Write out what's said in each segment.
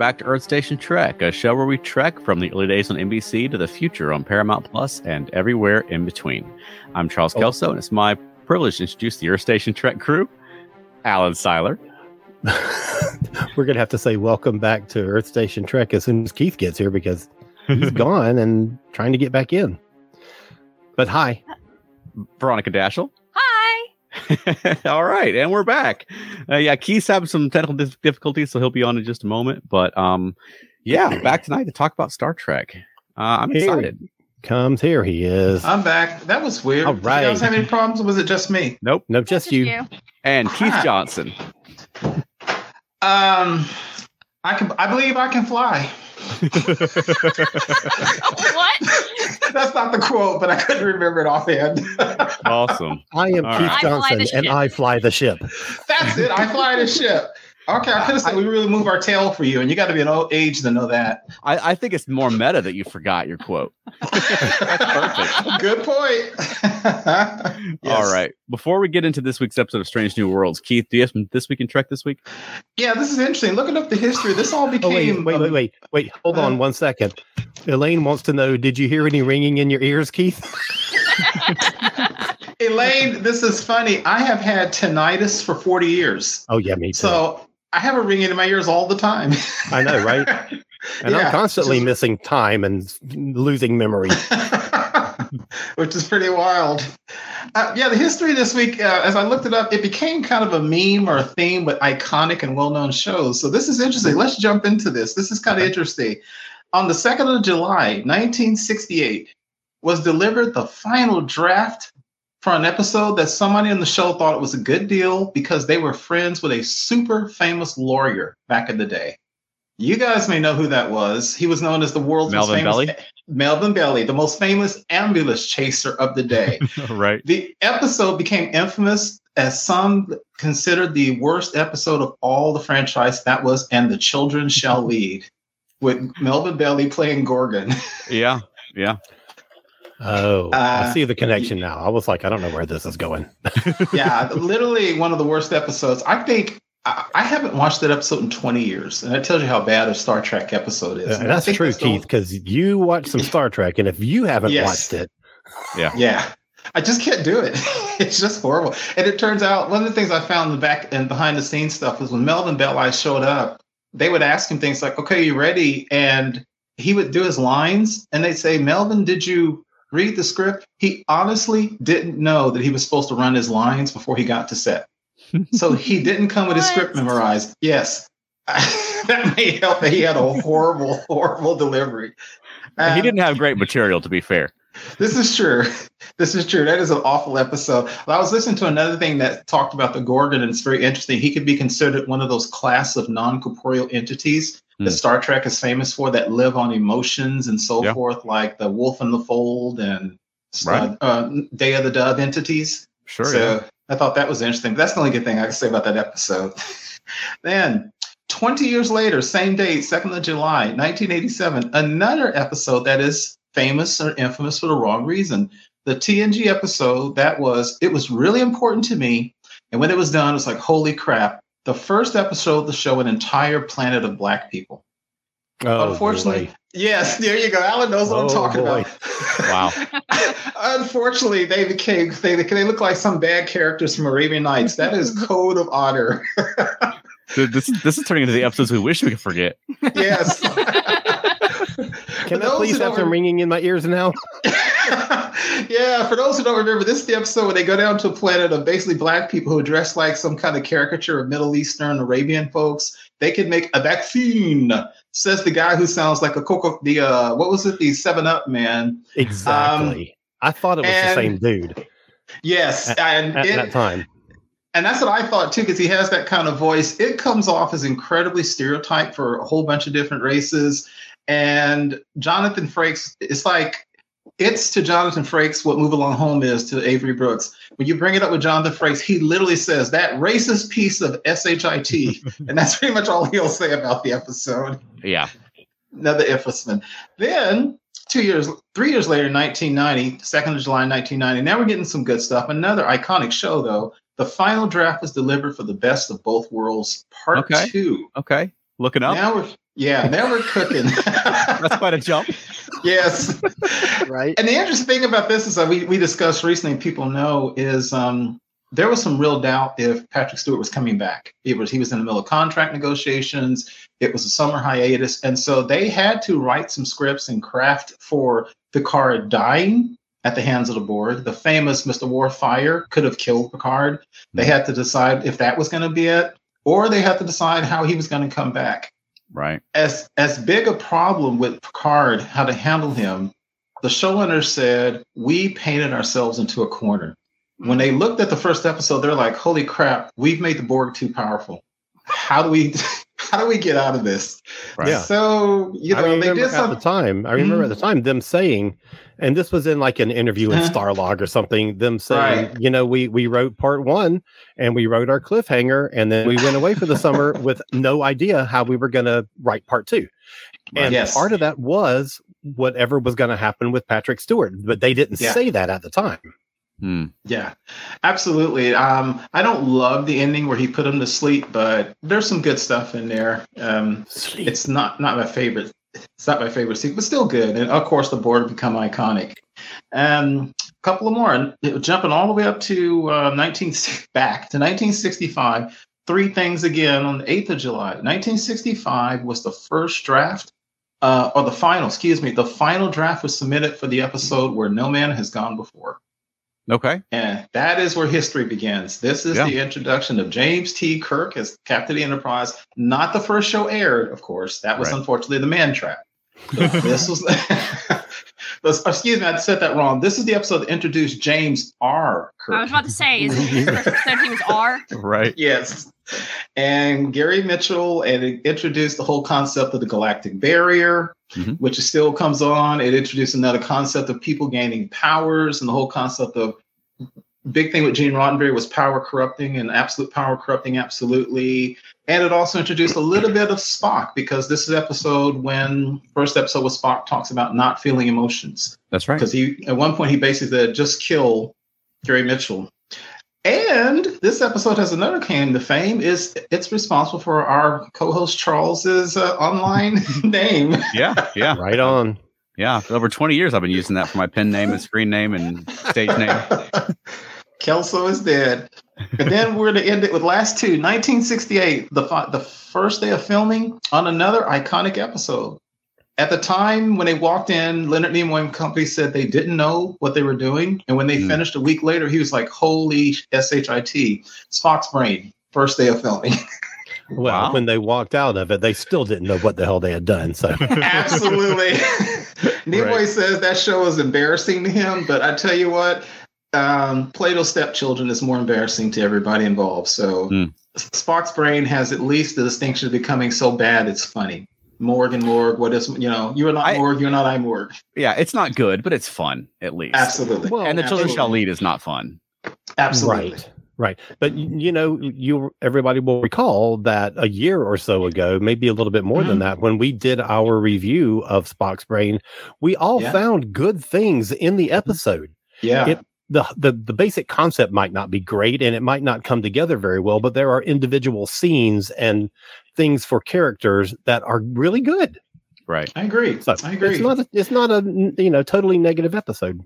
Back to Earth Station Trek, a show where we trek from the early days on NBC to the future on Paramount Plus and everywhere in between. I'm Charles Oh. Kelso, and it's my privilege to introduce the Earth Station Trek crew. Alan Seiler, We're gonna have to say welcome back to Earth Station Trek as soon as Keith gets here because he's gone and trying to get back in. But hi, Veronica Dashel. Hi. All right, and we're back. Uh, yeah, Keith's having some technical difficulties, so he'll be on in just a moment. But um, yeah, back tonight to talk about Star Trek. Uh, I'm Here excited. comes here he is. I'm back. That was weird. All Did you guys have any problems? Or was it just me? Nope. no, just you. And Keith Ah. Johnson. Um, I can. I believe I can fly. what? That's not the quote, but I couldn't remember it offhand. Awesome. I am All Keith right. Johnson the and. I fly the ship. That's it. I fly the ship. Okay, I could have said we really move our tail for you, and you got to be an old age to know that. I, I think it's more meta that you forgot your quote. That's perfect. Good point. Yes. All right. Before we get into this week's episode of Strange New Worlds, Keith, do you have some this week in Trek this week? Yeah, this is interesting. Looking up the history, this all Oh became. wait, wait, wait, wait, wait. Hold on one second. Elaine wants to know: Did you hear any ringing in your ears, Keith? Elaine, this is funny. I have had tinnitus for 40 years. Oh yeah, me too. So I have a ringing in my ears all the time. I know, right? And Yeah, I'm constantly just- missing time and losing memory. which is pretty wild. Uh, yeah, the history this week, uh, as I looked it up, it became kind of a meme or a theme with iconic and well known shows. So this is interesting. Let's jump into this. This is kind of interesting. On the 2nd of July, 1968, was delivered the final draft for an episode that somebody on the show thought it was a good deal because they were friends with a super famous lawyer back in the day. You guys may know who that was. He was known as the world's Melvin most famous Belli? Melvin Belli, the most famous ambulance chaser of the day. right. the episode became infamous as some considered the worst episode of all the franchise. That was And the Children Shall Lead, with Melvin Belli playing Gorgon. Yeah. Yeah. Oh, I Uh, see the connection now. I was like, I don't know where this is going. yeah, literally one of the worst episodes. I think I, I haven't watched that episode in 20 years, and that tells you how bad a Star Trek episode is. Uh, And that's true, the- Keith, because you watch some Star Trek, and if you haven't Yes. watched it, yeah, Yeah. I just can't do it. it's just horrible. And it turns out one of the things I found in the back and behind the scenes stuff was when Melvin Belli showed up, they would ask him things like, okay, you ready? And he would do his lines and they'd say, Melvin, did you read the script? He honestly didn't know that he was supposed to run his lines before he got to set. So he didn't come with his script memorized. Yes. that may help that he had a horrible, horrible delivery. he Um, didn't have great material, to be fair. this is true. This is true. That is an awful episode. Well, I was listening to another thing that talked about the Gorgon, and it's very interesting. He could be considered one of those class of non-corporeal entities that Hmm. Star Trek is famous for, that live on emotions and so Yeah. forth, like the Wolf in the Fold and uh, Right. uh, Day of the Dove entities. Sure. so yeah. I thought that was interesting. But that's the only good thing I can say about that episode. then, 20 years later, same date, 2nd of July, 1987, another episode that is famous or infamous for the wrong reason. The TNG episode that was, it was really important to me. And when it was done, it was like, holy crap. The first episode to show an entire planet of black people. oh, Unfortunately, boy. yes, there you go. Alan knows what I'm Oh, talking boy. about. Wow. Unfortunately, they became they they look like some bad characters from Arabian Nights. That is code of honor. Dude, this, this is turning into the episodes we wish we could forget. yes. Can I please have some ringing in my ears now? yeah, for those who don't remember, this is the episode where they go down to a planet of basically black people who dress like some kind of caricature of Middle Eastern Arabian folks. They can make a vaccine, says the guy who sounds like a Coco. The uh, what was it? The Seven Up man. Exactly. I thought it was the same dude Yes, and at it- that time. And that's what I thought too, because he has that kind of voice. It comes off as incredibly stereotyped for a whole bunch of different races. And Jonathan Frakes, it's like it's to Jonathan Frakes what Move Along Home is to Avery Brooks. When you bring it up with Jonathan Frakes, he literally says that racist piece of shit, and that's pretty much all he'll say about the episode. Yeah. Another Iflisman. Then two years, three years later, 1990, 2nd of July, 1990. Now we're getting some good stuff. Another iconic show, though. The final draft was delivered for the best of both worlds, part Okay. two. Okay. Looking up. Now we're yeah, now we're cooking. That's quite a jump. yes. Right. And the interesting thing about this is that we, we discussed recently, people know, is um, there was some real doubt if Patrick Stewart was coming back. It was he was in the middle of contract negotiations. It was a summer hiatus, and so they had to write some scripts and craft for the Picard dying at the hands of the Borg. The famous Mr. Worf fire could have killed Picard. They had to decide if that was going to be it, or they had to decide how he was going to come back Right. as as big a problem with Picard, how to handle him, the showrunners said we painted ourselves into a corner. When hmm. they looked at the first episode, they're like, "Holy crap, we've made the Borg too powerful. How do we how do we get out of this?" Right. Yeah. So you I know they remember did at the time. I remember at the mm-hmm. time them saying, and this was in like an interview in. Starlog or something. Them saying, Right. you know, we we wrote part one and we wrote our cliffhanger, and then we went away for the summer with no idea how we were going to write part two. And Yes. part of that was whatever was going to happen with Patrick Stewart, but they didn't Yeah. say that at the time. Hmm. Yeah, absolutely. Um, I don't love the ending where he put him to sleep, but there's some good stuff in there. Um, it's not not my favorite. It's not my favorite scene, but still good. And of course, the Borg become iconic. Um, a couple of more, jumping all the way up to uh, 19 back to 1965. Three things again on the 8th of July. 1965 was the first draft, uh, or the final. Excuse me, the final draft was submitted for the episode where no man has gone before. Okay. And that is where history begins. This is Yeah. the introduction of James T. Kirk as Captain of the Enterprise. Not the first show aired, of course. That was Right. unfortunately the Man Trap. this was, this- excuse me, I said that wrong. This is the episode that introduced James R. Kirk. I was about to say, is his first episode he was R? Right. Yes. And Gary Mitchell, and it introduced the whole concept of the galactic barrier, Mhm. which still comes on. It introduced another concept of people gaining powers and the whole concept of big thing with Gene Roddenberry was power corrupting and absolute power corrupting absolutely. And it also introduced a little bit of Spock because this is episode when first episode with Spock talks about not feeling emotions That's right. because he at one point he basically said just kill Gary Mitchell. And this episode has another claim to fame is it's responsible for our co-host Charles's uh, online name. Yeah. Yeah. Right on. Yeah. For over 20 years, I've been using that for my pen name and screen name and stage name. Kelso is dead. And then we're going to end it with last two, 1968, the fi- the first day of filming on another iconic episode. At the time when they walked in, Leonard Nimoy and company said they didn't know what they were doing. And when they Hmm. finished a week later, he was like, holy SHIT, Spock's brain, first day of filming. Well, Wow. when they walked out of it, they still didn't know what the hell they had done. So Absolutely. Nimoy Right. says that show is embarrassing to him, but I tell you what, um, Plato's stepchildren is more embarrassing to everybody involved. So Hmm. Spock's brain has at least the distinction of becoming so bad it's funny. Morg and Morg, what is you know, you're not I- Morg, you're not I Morg. Yeah. It's not good, but it's fun at least. Absolutely. Well, And the children shall lead is not fun. Absolutely. Right. Right. But you know, you everybody will recall that a year or so ago, maybe a little bit more than Mhm. that, when we did our review of Spock's brain, we all Yeah. found good things in the episode. Yeah. It- The, the the basic concept might not be great and it might not come together very well, but there are individual scenes and things for characters that are really good. Right. I agree. So I agree. it's not a, it's not a n- you know totally negative episode.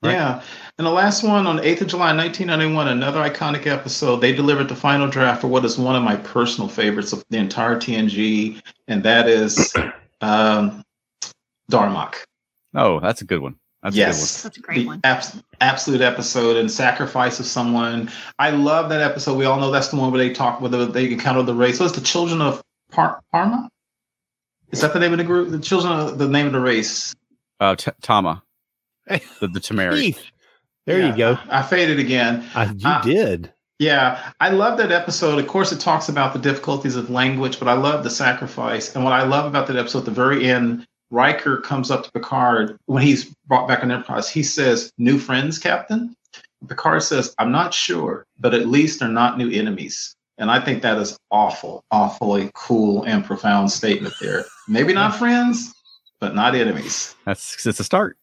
Right. Yeah. And the last one on 8th of July, 1991, another iconic episode. They delivered the final draft for what is one of my personal favorites of the entire TNG, and that is um, Darmok. Oh, that's a good one. That's yes. That's a great The one. abs- absolute episode and sacrifice of someone. I love that episode. We all know that's the one where they talk, whether they encounter the race. So it's the children of Par- Parma? Is that the name of the group? The children of the name of the race. a good one. Uh, T- Tama. The, the Tamari. There Yeah, you go. I, I faded again. I, you Uh, did. Yeah, I love that episode. Of course, it talks about the difficulties of language, but I love the sacrifice. And what I love about that episode at the very end, Riker comes up to Picard when he's brought back on Enterprise. He says, "New friends, Captain." Picard says, "I'm not sure, but at least they're not new enemies." And I think that is awful, awfully cool and profound statement there. Maybe not friends, but not enemies. That's it's a start.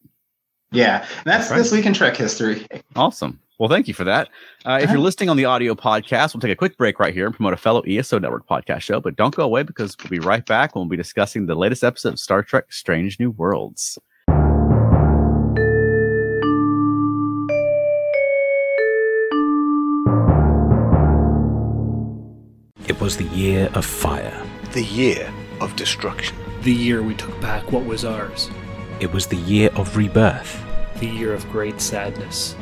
Yeah, that's Right. this week in Trek history. Awesome. Well, thank you for that. Uh, if Uh-huh. you're listening on the audio podcast, we'll take a quick break right here and promote a fellow ESO Network podcast show. But don't go away because we'll be right back. We'll be discussing the latest episode of Star Trek Strange New Worlds. It was the year of fire. The year of destruction. The year we took back what was ours. It was the year of rebirth, The year of great sadness.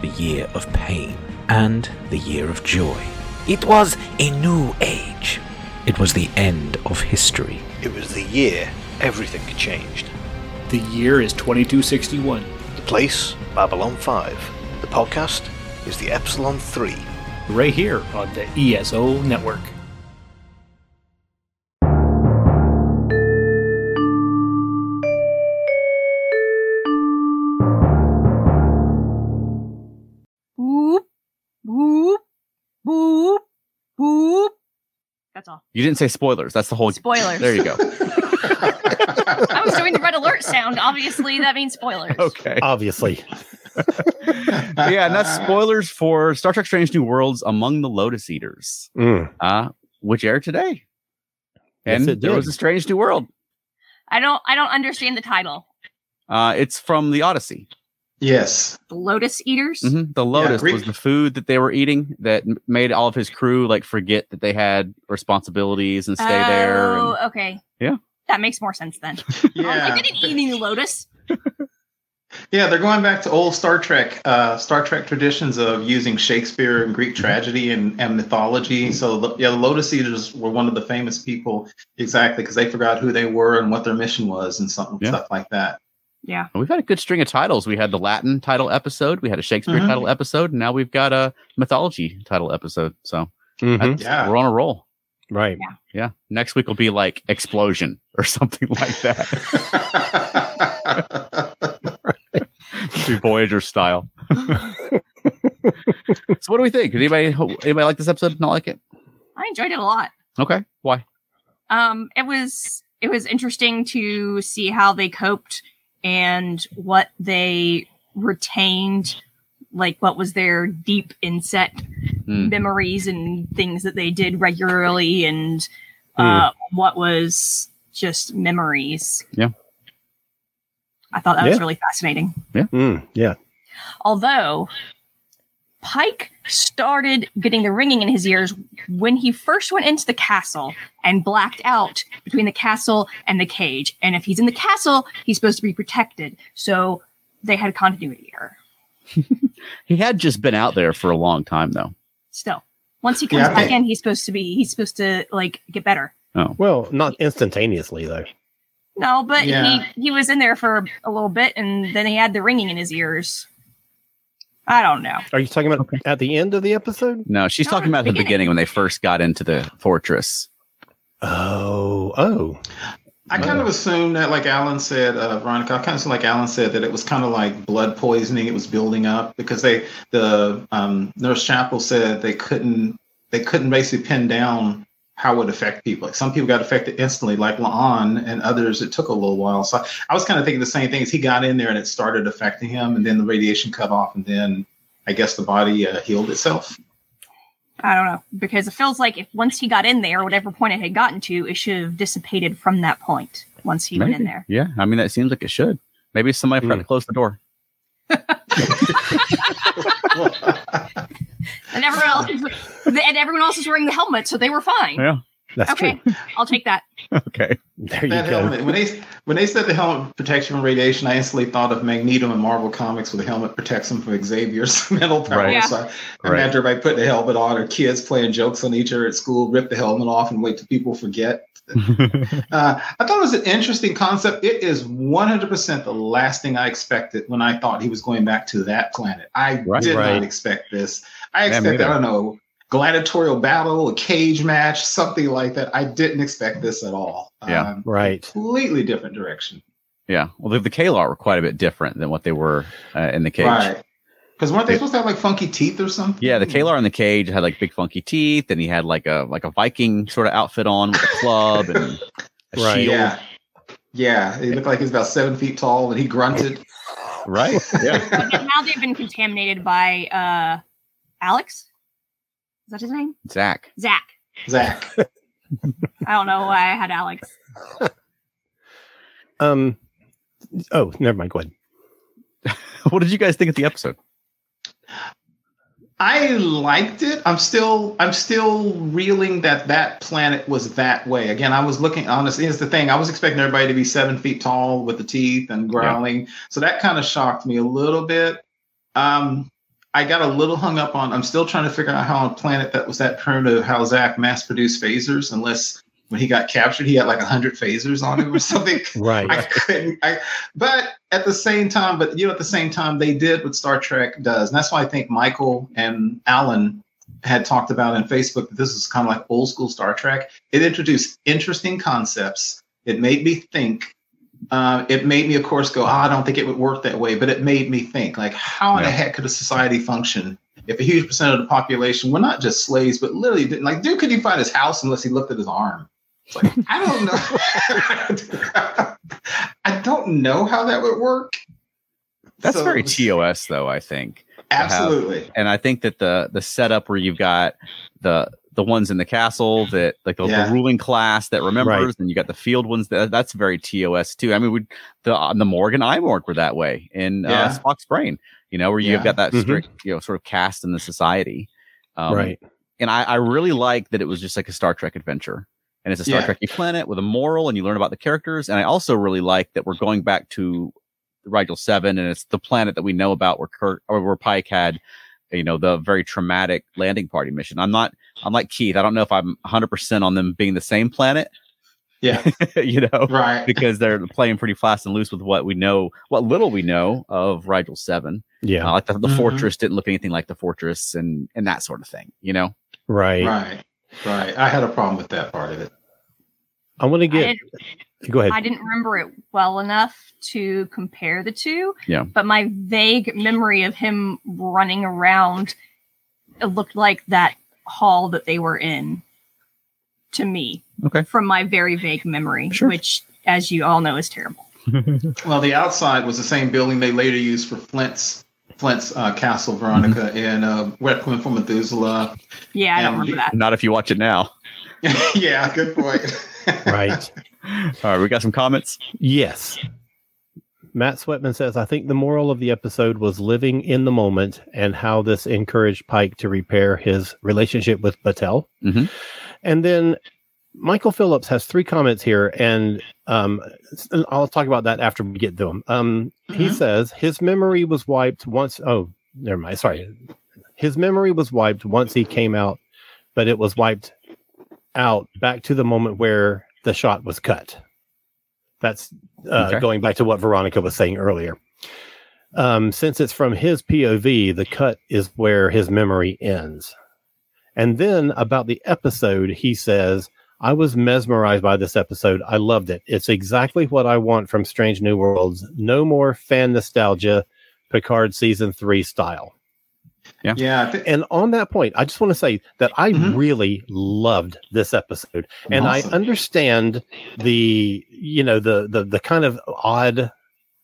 The year of pain, and the year of joy. It was a new age. It was the end of history. It was the year everything changed. The year is 2261. The place, Babylon 5. The podcast is the Epsilon 3. Right here on the ESO Network. That's all. You didn't say spoilers. That's the whole. Spoilers. There you go. I was doing the red alert sound. Obviously, that means spoilers. Okay. Obviously. yeah, and that's spoilers for Star Trek Strange New Worlds Among the Lotus Eaters, Mm. uh, which aired today. And it there was a Strange New World. I don't. I don't understand the title. Uh, it's from the Odyssey. Yes. The Lotus Eaters. Mhm. The Lotus Greek- was the food that they were eating that made all of his crew like forget that they had responsibilities and stay there. Oh, And, okay. Yeah. That makes more sense then. Yeah. I didn't eat any lotus. Yeah, they're going back to old Star Trek, uh, Star Trek traditions of using Shakespeare and Greek tragedy and, and mythology. So, the- yeah, the Lotus Eaters were one of the famous people, exactly, because they forgot who they were and what their mission was and something Yeah. stuff like that. Yeah. and we've had a good string of titles. We had the Latin title episode, we had a Shakespeare Mhm. title episode, and now we've got a mythology title episode. So Mhm. Yeah. we're on a roll. Right. Yeah. Next week will be like explosion or something like that. It'll Voyager style. so what do we think? Did anybody anybody like this episode? Not like it? I enjoyed it a lot. Okay. Why? Um, it was it was interesting to see how they coped and what they retained, like what was their deep inset Hmm. memories and things that they did regularly, and uh, what was just memories. Yeah. I thought that was really fascinating. Mm, yeah. Although Pike started getting the ringing in his ears when he first went into the castle and blacked out between the castle and the cage. And if he's in the castle, he's supposed to be protected. So they had a continuity error. He had just been out there for a long time though. Still, once he comes Yeah, back think- in, he's supposed to be he's supposed to like get better. Oh. Well, not instantaneously though. No, but Yeah. he he was in there for a little bit, and then he had the ringing in his ears. I don't know. Are you talking about at the end of the episode? No, she's No, talking about the beginning. beginning when they first got into the fortress. Oh, oh. I kind of assumed that, like Alan said, uh, Veronica, I kind of like Alan said, that it was kind of like blood poisoning. It was building up because they, the um, nurse Chapel said they couldn't, they couldn't basically pin down how it would affect people. Like some people got affected instantly, like La'an, and others it took a little while. So I was kind of thinking the same thing. As he got in there and it started affecting him, and then the radiation cut off, and then I guess the body uh, healed itself. I don't know because it feels like if once he got in there, whatever point it had gotten to, it should have dissipated from that point. Once he went in there, Yeah, I mean that seems like it should. Maybe somebody forgot Hmm. to close the door. and everyone else, is, and everyone else is wearing the helmet, so they were fine. Yeah. That's okay, true. I'll take that. Okay. There you go. helmet. When they when they said the helmet protects you from radiation, I instantly thought of Magneto in Marvel Comics, where the helmet protects him from Xavier's mental powers. Right. Yeah. So I Right. imagine everybody putting the helmet on, or kids playing jokes on each other at school, rip the helmet off and wait till people forget. Uh, I thought it was an interesting concept. It is 100% the last thing I expected when I thought he was going back to that planet. I Right. did Right. not expect this. I Yeah, me expected, I don't know, gladiatorial battle, a cage match, something like that. I didn't expect this at all. Yeah. Um, Right. completely different direction. Yeah. Well, the, the Kalar were quite a bit different than what they were uh, in the cage. Right. Because weren't they Yeah. supposed to have like funky teeth or something? Yeah, the Kalar in the cage had like big funky teeth, and he had like a like a Viking sort of outfit on with a club and a Right. shield. Yeah. Yeah. He looked like he was about seven feet tall and he grunted. Right. Yeah. Now they've been contaminated by uh, Alex. Is that his name? Zac. Zac. Zac. I don't know why I had Alex. Um. Oh, never mind. Go ahead. what did you guys think of the episode? I liked it. I'm still I'm still reeling that that planet was that way. Again, I was looking honestly. Here's the thing: I was expecting everybody to be seven feet tall with the teeth and growling. So that kind of shocked me a little bit. Um, I got a little hung up on. I'm still trying to figure out how on a planet that was that primitive, how Zac mass produced phasers. Unless when he got captured, he had like hundred phasers on him or something. Right. I couldn't. I, but at the same time, but you know, at the same time, they did what Star Trek does, and that's why I think Michael and Alan had talked about in Facebook that this is kind of like old school Star Trek. It introduced interesting concepts. It made me think. Uh, it made me, of course, go, oh, I don't think it would work that way, but it made me think, like, how in the heck could a society function if a huge percent of the population were not just slaves, but literally didn't like, dude, could he find his house unless he looked at his arm? It's like, I don't know. I don't know how that would work. That's So- very TOS, though. I think. have- Absolutely. and I think that the the setup where you've got the the ones in the castle that like the, Yeah. the ruling class that remembers, Right. and you got the field ones that that's very TOS too. I mean, we the on the Morgan Eymorg were that way in Yeah. uh, Spock's brain, you know, where you've Yeah. got that Mhm. strict you know sort of caste in the society, um, right. And I, I really like that it was just like a Star Trek adventure. And it's a Star Yeah. Trek planet with a moral, and you learn about the characters. And I also really like that we're going back to Rigel Seven, and it's the planet that we know about where Kirk or where Pike had, you know, the very traumatic landing party mission. I'm not, I'm like Keith. I don't know if I'm 100 percent on them being the same planet, Yeah. you know, Right. because they're playing pretty fast and loose with what we know, what little we know of Rigel Seven. Yeah. Uh, like the, the Mhm. fortress didn't look anything like the fortress, and and that sort of thing, you know. right. Right. Right. I had a problem with that part of it. I want to get. Go ahead. I didn't remember it well enough to compare the two. Yeah. But my vague memory of him running around it looked like that hall that they were in to me. Okay. From my very vague memory, Sure. which, as you all know, is terrible. Well, the outside was the same building they later used for Flint's Flint's uh, Castle, Veronica, and uh, Requiem for Methuselah. Yeah, I don't remember that. Not if you watch it now. yeah, good point. right. All right, we got some comments. Yes. Matt Sweatman says, I think the moral of the episode was living in the moment and how this encouraged Pike to repair his relationship with Batel. Mhm. And then Michael Phillips has three comments here, and um, I'll talk about that after we get to them. Um, He Mhm. says his memory was wiped once. Oh, never mind. Sorry. His memory was wiped once he came out, but it was wiped out back to the moment where the shot was cut. That's uh, Okay. going back to what Veronica was saying earlier. Um, since it's from his POV, the cut is where his memory ends. And then about the episode, he says, I was mesmerized by this episode. I loved it. It's exactly what I want from Strange New Worlds. No more fan nostalgia, Picard season three style. Yeah, I thi- And on that point, I just want to say that I Mhm. really loved this episode, and Awesome. I understand the you know the the the kind of odd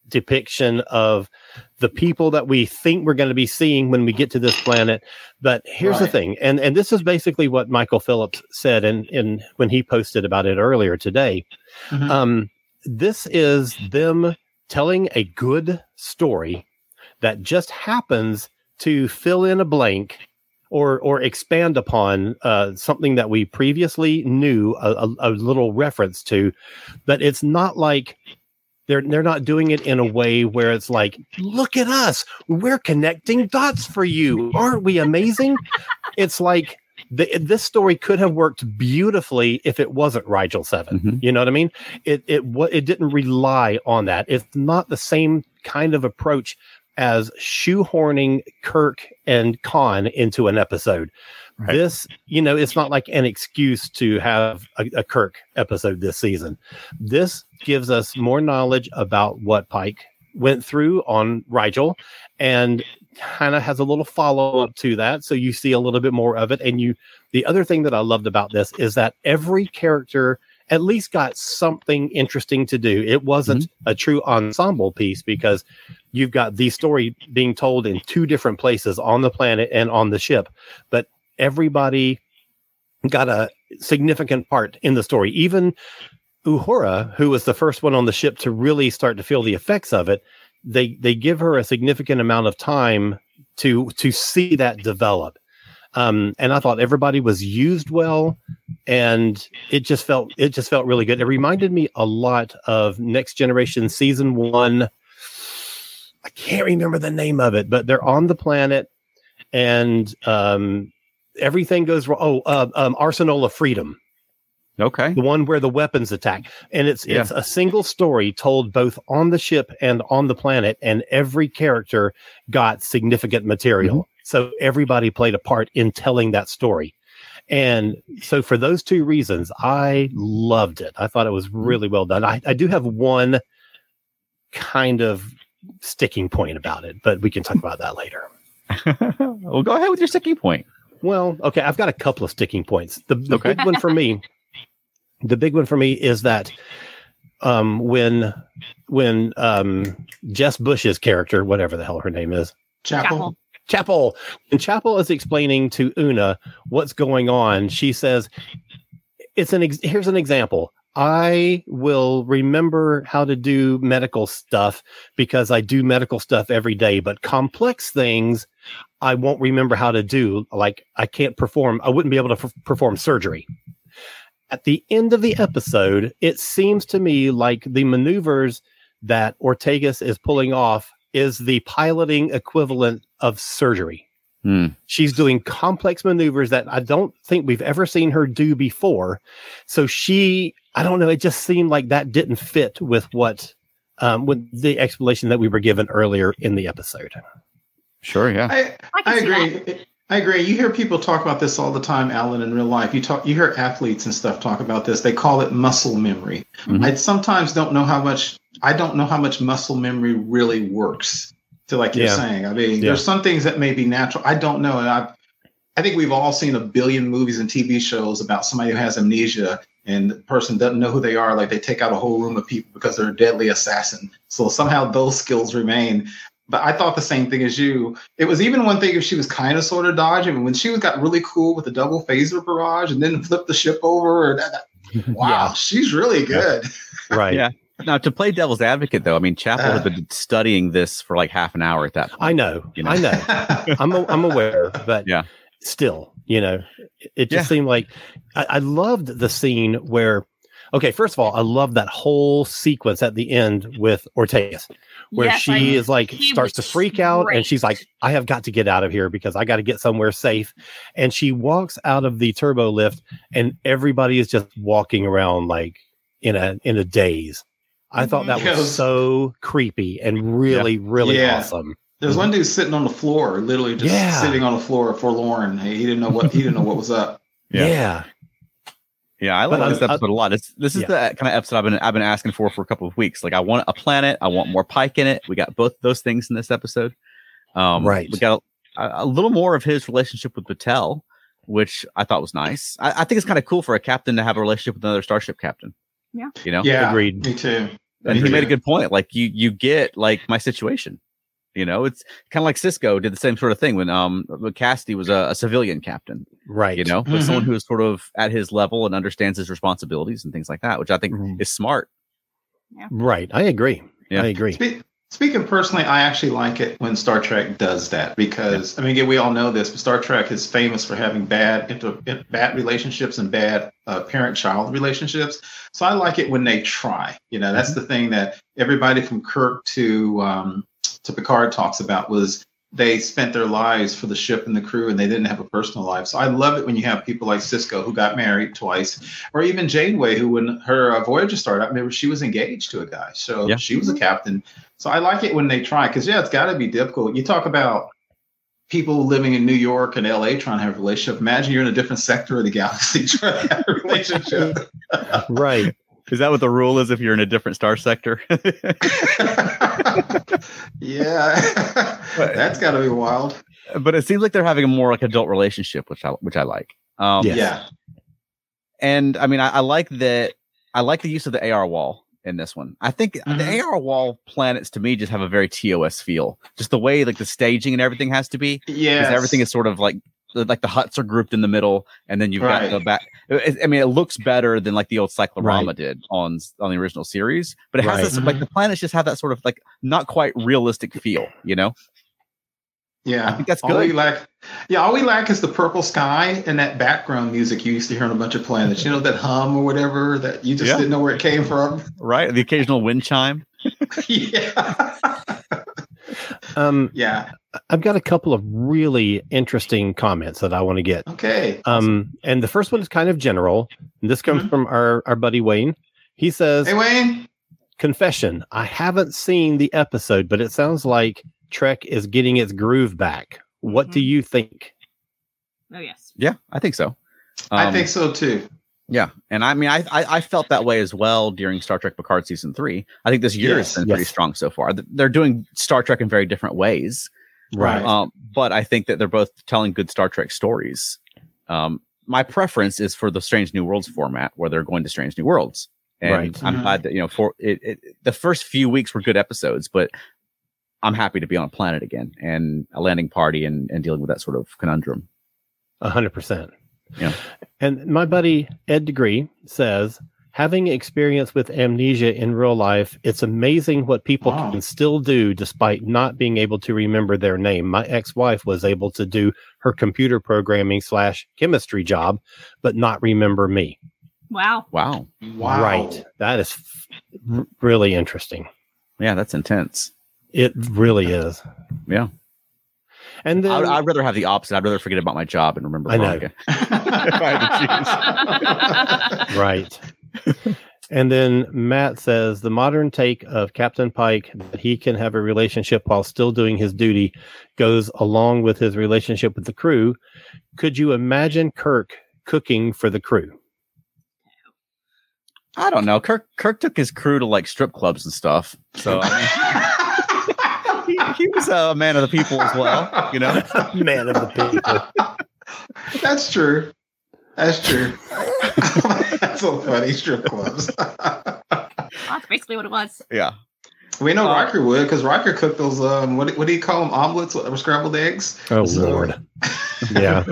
depiction of the people that we think we're going to be seeing when we get to this planet. But here's the thing, and and this is basically what Michael Phillips said, in in when he posted about it earlier today. Mhm. Um, this is them telling a good story that just happens to fill in a blank or or expand upon uh, something that we previously knew a, a, a little reference to, but it's not like they're they're not doing it in a way where it's like, look at us, we're connecting dots for you, aren't we amazing? it's like the, this story could have worked beautifully if it wasn't Rigel 7 Mhm. You know what I mean? It it it didn't rely on that. It's not the same kind of approach as shoehorning Kirk and Khan into an episode. Right. This, you know, it's not like an excuse to have a, a Kirk episode this season. This gives us more knowledge about what Pike went through on Rigel and kind of has a little follow up to that. So you see a little bit more of it. And you, the other thing that I loved about this is that every character at least got something interesting to do. It wasn't mm-hmm. a true ensemble piece because you've got the story being told in two different places on the planet and on the ship, but everybody got a significant part in the story. Even Uhura, who was the first one on the ship to really start to feel the effects of it, they they give her a significant amount of time to to see that develop. Um, and I thought everybody was used well, and it just felt it just felt really good. It reminded me a lot of Next Generation season one. I can't remember the name of it, but they're on the planet, and um, everything goes wrong. Oh, uh, um, Arsenal of Freedom Okay. the one where the weapons attack and it's it's a single story told both on the ship and on the planet and every character got significant material so everybody played a part in telling that story and so for those two reasons i loved it i thought it was really well done i, I do have one kind of sticking point about it but we can talk about that later well, go ahead with your sticking point. well, okay, I've got a couple of sticking points. The, the Okay. big one for me, the big one for me is that um, when when um, Jess Bush's character, whatever the hell her name is, Chapel. Chapel, and mm. Chapel is explaining to Una what's going on. She says, "It's an ex- here's an example. I will remember how to do medical stuff because I do medical stuff every day, but complex things I won't remember how to do. Like I can't perform. I wouldn't be able to f- perform surgery." At the end of the episode, it seems to me like the maneuvers that Ortegas is pulling off is the piloting equivalent of surgery. Hmm. She's doing complex maneuvers that I don't think we've ever seen her do before. So she, I don't know, it just seemed like that didn't fit with what, um, with the explanation that we were given earlier in the episode. Sure. Yeah. I, I I see that. I agree. You hear people talk about this all the time, Alan, in real life. You talk, you hear athletes and stuff talk about this. They call it muscle memory. Mhm. I sometimes don't know how much. I don't know how much muscle memory really works. To like you're saying, I mean, Yeah. there's some things that may be natural. I don't know, and I, I think we've all seen a billion movies and TV shows about somebody who has amnesia and the person doesn't know who they are. Like they take out a whole room of people because they're a deadly assassin. So somehow those skills remain. But I thought the same thing as you. It was even one thing if she was kind of sort of dodging. When she was got really cool with the double phaser barrage and then flipped the ship over. That, that- wow, Yeah. she's really good. Right. Yeah. Now, to play devil's advocate, though, I mean, Chapel Uh. had been studying this for like half an hour at that point. I know. You know. I know. I'm, a, I'm aware, but Yeah. still, you know, it, it just Yeah. seemed like I, I loved the scene where, okay, first of all, I love that whole sequence at the end with Ortegas, where Yes, she I- is like starts to was freak out great. and she's like, I have got to get out of here because I got to get somewhere safe. And she walks out of the turbo lift and everybody is just walking around like in a in a daze. I thought that was so creepy and really, really Yeah. awesome. There's one mm-hmm. dude sitting on the floor, literally just Yeah. sitting on the floor, forlorn. He he didn't know what he didn't know what was up. Yeah. yeah. Yeah, I But like this I- I- episode a lot. It's this is the kind of episode I've been I've been asking for for a couple of weeks. Like I want a planet, I want more Pike in it. We got both those things in this episode. Um, Right. We got a, a little more of his relationship with Batel, which I thought was nice. I, I think it's kind of cool for a captain to have a relationship with another starship captain. Yeah. you know. Yeah, Agreed. Me too. and he made a good point. Like you, you get like my situation. You know, it's kind of like Sisko did the same sort of thing when um when Kasidy was a, a civilian captain. Right. You know, like Mhm. someone who is sort of at his level and understands his responsibilities and things like that, which I think Mhm. is smart. Right. I agree. Yeah. I agree. Spe- Speaking personally, I actually like it when Star Trek does that because I mean, again, we all know this, but Star Trek is famous for having bad inter- bad relationships and bad uh, parent-child relationships. So I like it when they try. You know, that's the thing that everybody from Kirk to um, to Picard talks about was they spent their lives for the ship and the crew, and they didn't have a personal life. So I love it when you have people like Sisko who got married twice, or even Janeway, who when her uh, Voyager started, I remember she was engaged to a guy, so Yeah. she was a captain. So I like it when they try, because yeah, it's got to be difficult. You talk about people living in New York and LA trying to have a relationship. Imagine you're in a different sector of the galaxy trying to have a relationship. Right. Is that what the rule is if you're in a different star sector? yeah, that's got to be wild. but it seems like they're having a more like adult relationship, which I which I like. Um, Yes. Yeah, and I mean, I, I like that. I like the use of the AR wall in this one. I think Mhm. the AR wall planets to me just have a very TOS feel. Just the way like the staging and everything has to be. yeah. because everything is sort of like like the huts are grouped in the middle, and then you've Right. got the back. I mean, it looks better than like the old Cyclorama Right. did on on the original series, but it has Right. this like the planets just have that sort of like not quite realistic feel, you know? Yeah, I think that's All we good. lack, yeah, all we lack is the purple sky and that background music you used to hear on a bunch of planets. You know that hum or whatever that you just Yeah. didn't know where it came from. Right? The occasional wind chime. yeah, Um, yeah. I've got a couple of really interesting comments that I want to get. Okay. Um, and the first one is kind of general. And this comes Mhm. from our, our buddy Wayne. He says, Hey Wayne. Confession, I haven't seen the episode, but it sounds like Trek is getting its groove back. What do Mhm. you think? Oh yes. Yeah, I think so. I Um, think so too. Yeah, and I mean, I, I I felt that way as well during Star Trek Picard season three. I think this year Yes, has been pretty strong so far. They're doing Star Trek in very different ways, Right. Um, but I think that they're both telling good Star Trek stories. Um, my preference is for the Strange New Worlds format, where they're going to Strange New Worlds, and Right. I'm glad that you know for it, it. The first few weeks were good episodes, but I'm happy to be on a planet again and a landing party and, and dealing with that sort of conundrum. A hundred percent. Yeah. And my buddy Ed Degree says, having experience with amnesia in real life, it's amazing what people Wow. can still do despite not being able to remember their name. My ex-wife was able to do her computer programming slash chemistry job, but not remember me. Wow. Wow, Wow. Right. That is f- r- really interesting. yeah, that's intense. It really is. Yeah. And then I'd, I'd rather have the opposite. I'd rather forget about my job and remember. I know. Veronica. I had right. and then Matt says the modern take of Captain Pike that he can have a relationship while still doing his duty goes along with his relationship with the crew. Could you imagine Kirk cooking for the crew? I don't know. Kirk Kirk took his crew to like strip clubs and stuff. So I mean, he, he was a man of the people as well. You know. Man of the people. That's true. That's true. That's so funny. Strip clubs. That's basically what it was. Yeah. we know Uh, Riker would because Riker cooked those. Um, what, what do you call them? Omelets or scrambled eggs? Oh So- Lord. Yeah.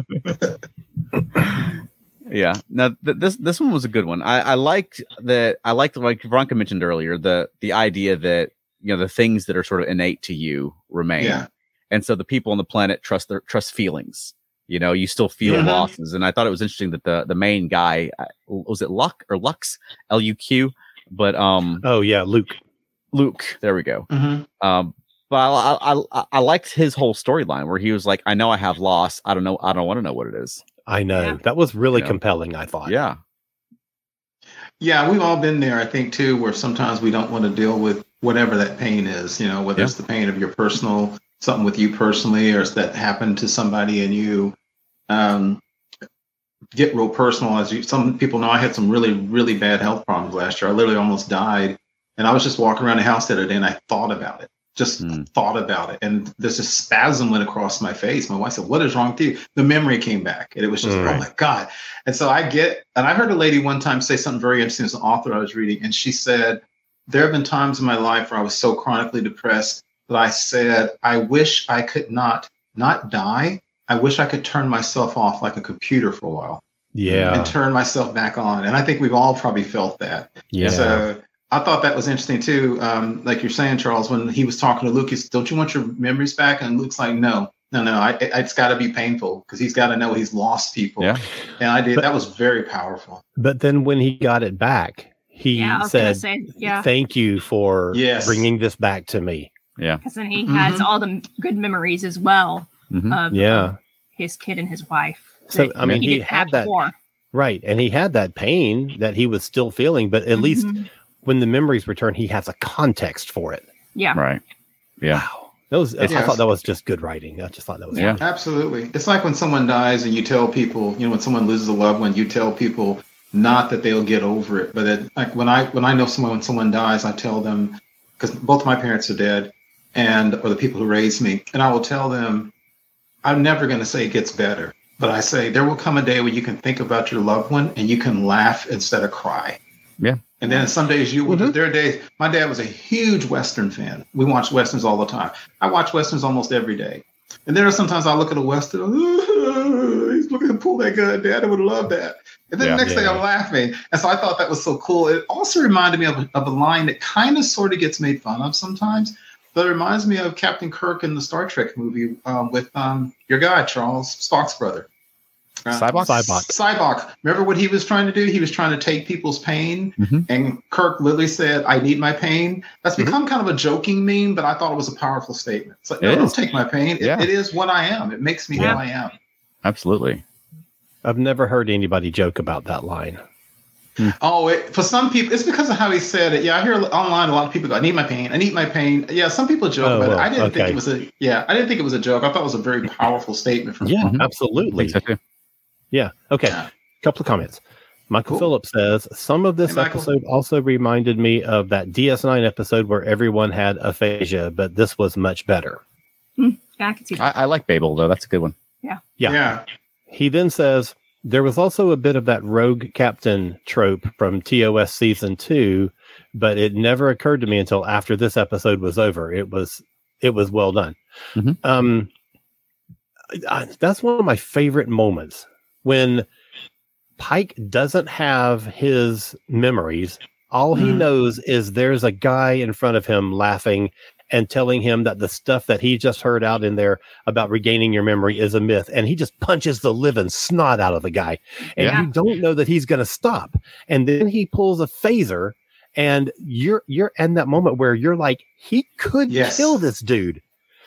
Yeah. Now th- this this one was a good one. I, I liked that. I liked like Veronica mentioned earlier the the idea that you know the things that are sort of innate to you remain, Yeah. and so the people on the planet trust their trust feelings. You know, you still feel Mhm. losses, and I thought it was interesting that the the main guy uh, was it Luck or Lux L U Q, but um Oh yeah, Luq. Luq. There we go. Mhm. Um, but I, I, I, I liked his whole storyline where he was like, I know I have loss. I don't know. I don't want to know what it is. I know. Yeah. That was really Yeah. compelling, I thought. Yeah. Yeah, we've all been there, I think, too, where sometimes we don't want to deal with whatever that pain is, you know, whether Yeah. it's the pain of your personal, something with you personally, or it's that happened to somebody and you um, get real personal. As you, some people know, I had some really, really bad health problems last year. I literally almost died. And I was just walking around the house the other day and I thought about it, just Hmm. thought about it. And there's a spasm went across my face. My wife said, What is wrong with you? The memory came back. And it was just, Mm. oh my God. And so I get, and I heard a lady one time say something very interesting as an author I was reading, and she said, There have been times in my life where I was so chronically depressed that I said, I wish I could not not die. I wish I could turn myself off like a computer for a while Yeah. and turn myself back on. And I think we've all probably felt that. Yeah. So I thought that was interesting too. Um, like you're saying, Charles, when he was talking to Lucas, Don't you want your memories back? And Luq's like, No, no, no. I, I- it's got to be painful because he's got to know he's lost people. Yeah. And I did. But- that was very powerful. But then when he got it back, he yeah, I was gonna said, say yeah, "Thank you for Yes. bringing this back to me." Yeah. Because then he has Mhm. all the good memories as well Mhm. of Yeah. of his kid and his wife. So, I mean, he didn't had that- before. Right, and he had that pain that he was still feeling, but at least Mhm. when the memories return, he has a context for it. yeah, Right. Yeah. Wow, That was I thought that was just good writing. I just thought that was Yeah. Absolutely. It's like when someone dies and you tell people, you know, when someone loses a loved one, you tell people not that they'll get over it, but that like when I when I know someone when someone dies, I tell them because both my parents are dead and or the people who raised me, and I will tell them I'm never going to say it gets better, but I say there will come a day where you can think about your loved one and you can laugh instead of cry. Yeah. And then some days you will. Mhm. There are days. My dad was a huge Western fan. We watched westerns all the time. I watch westerns almost every day. And there are sometimes I look at a western. he's looking to pull that gun. Dad, I would love that. And then Yeah. the next day I'm laughing. And so I thought that was so cool. It also reminded me of, of a line that kind of sort of gets made fun of sometimes. But it reminds me of Captain Kirk in the Star Trek movie um, with um, your guy Charles Spock's brother. Uh, Sybok? Sybok. Sybok. Remember what he was trying to do? He was trying to take people's pain, Mhm. and Kirk literally said, "I need my pain." That's Mm-hmm. become kind of a joking meme, but I thought it was a powerful statement. It's like, no, It don't take my pain. It- Yeah. it is what I am. It makes me Yeah. who I am. Absolutely. I've never heard anybody joke about that line. Hmm. Oh, it, for some people, it's because of how he said it. Yeah, I hear online a lot of people go, "I need my pain. I need my pain." Yeah, some people joke, Oh, but well, I didn't think it was a. Yeah, I didn't think it was a joke. I thought it was a very powerful statement from. Yeah. I absolutely. think so. Yeah. Okay. Yeah. Couple of comments. Michael Cool. Phillips says some of this Hey, episode also reminded me of that DS9 episode where everyone had aphasia, but this was much better. Hmm, yeah, I can see that. I, I like Babel though. That's a good one. Yeah. Yeah. yeah. He then says there was also a bit of that rogue captain trope from TOS season two, but it never occurred to me until after this episode was over. It was it was well done. Mhm. Um, I, that's one of my favorite moments when Pike doesn't have his memories. All he Mhm. knows is there's a guy in front of him laughing and telling him that the stuff that he just heard out in there about regaining your memory is a myth. And he just punches the living snot out of the guy. And Yeah. you don't know that he's going to stop. And then he pulls a phaser and you're, you're in that moment where you're like, he could Yes. kill this dude.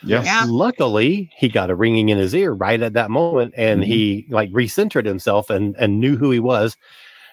Yeah. Yeah. Luckily, he got a ringing in his ear right at that moment, and Mhm. he like recentered himself and and knew who he was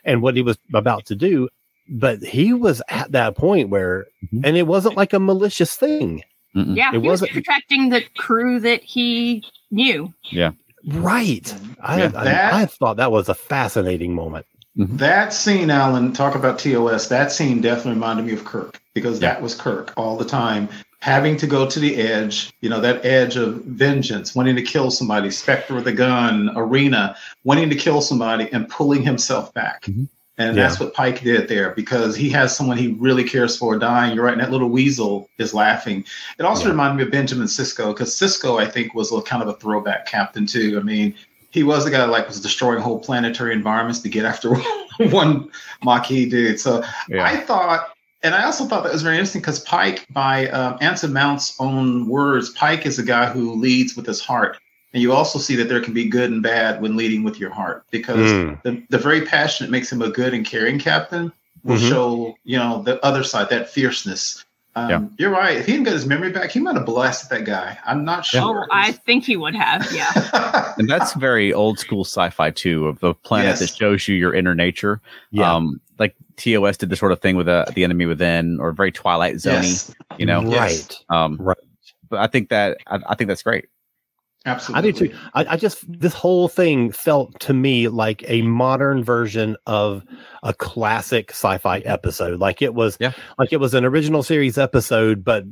and what he was about to do. But he was at that point where, Mhm. and it wasn't like a malicious thing, Mm-mm. Yeah, It he was wasn't- protecting the crew that he knew. Yeah, right? I, Yeah. That- I thought that was a fascinating moment. That scene, Alan, talk about TOS. That scene definitely reminded me of Kirk because that was Kirk all the time, having to go to the edge, you know, that edge of vengeance, wanting to kill somebody, Spectre with a gun, Arena, wanting to kill somebody and pulling himself back. Mhm. And Yeah. that's what Pike did there because he has someone he really cares for dying. You're right. And that little weasel is laughing. It also Yeah. reminded me of Benjamin Sisko because Sisko, I think, was a kind of a throwback captain too. I mean, he was the guy that like was destroying whole planetary environments to get after one Maquis dude. So Yeah. I thought, and I also thought that was very interesting because Pike, by um, Anson Mount's own words, Pike is a guy who leads with his heart. And you also see that there can be good and bad when leading with your heart because Mm. the, the very passion that makes him a good and caring captain will Mhm. show, you know, the other side, that fierceness. Um, Yeah. You're right. If he didn't get his memory back, he might have blasted that guy. I'm not sure. Oh, I think he would have. Yeah. And that's very old school sci-fi too, of the planet Yes. that shows you your inner nature. Yeah, Um, like TOS did the sort of thing with uh, the enemy within, or very Twilight Zone, yes, you know. right. Um, Right. But I think that I, I think that's great. I absolutely. do too. I, I just this whole thing felt to me like a modern version of a classic sci-fi episode. Like it was, Yeah. like it was an original series episode, but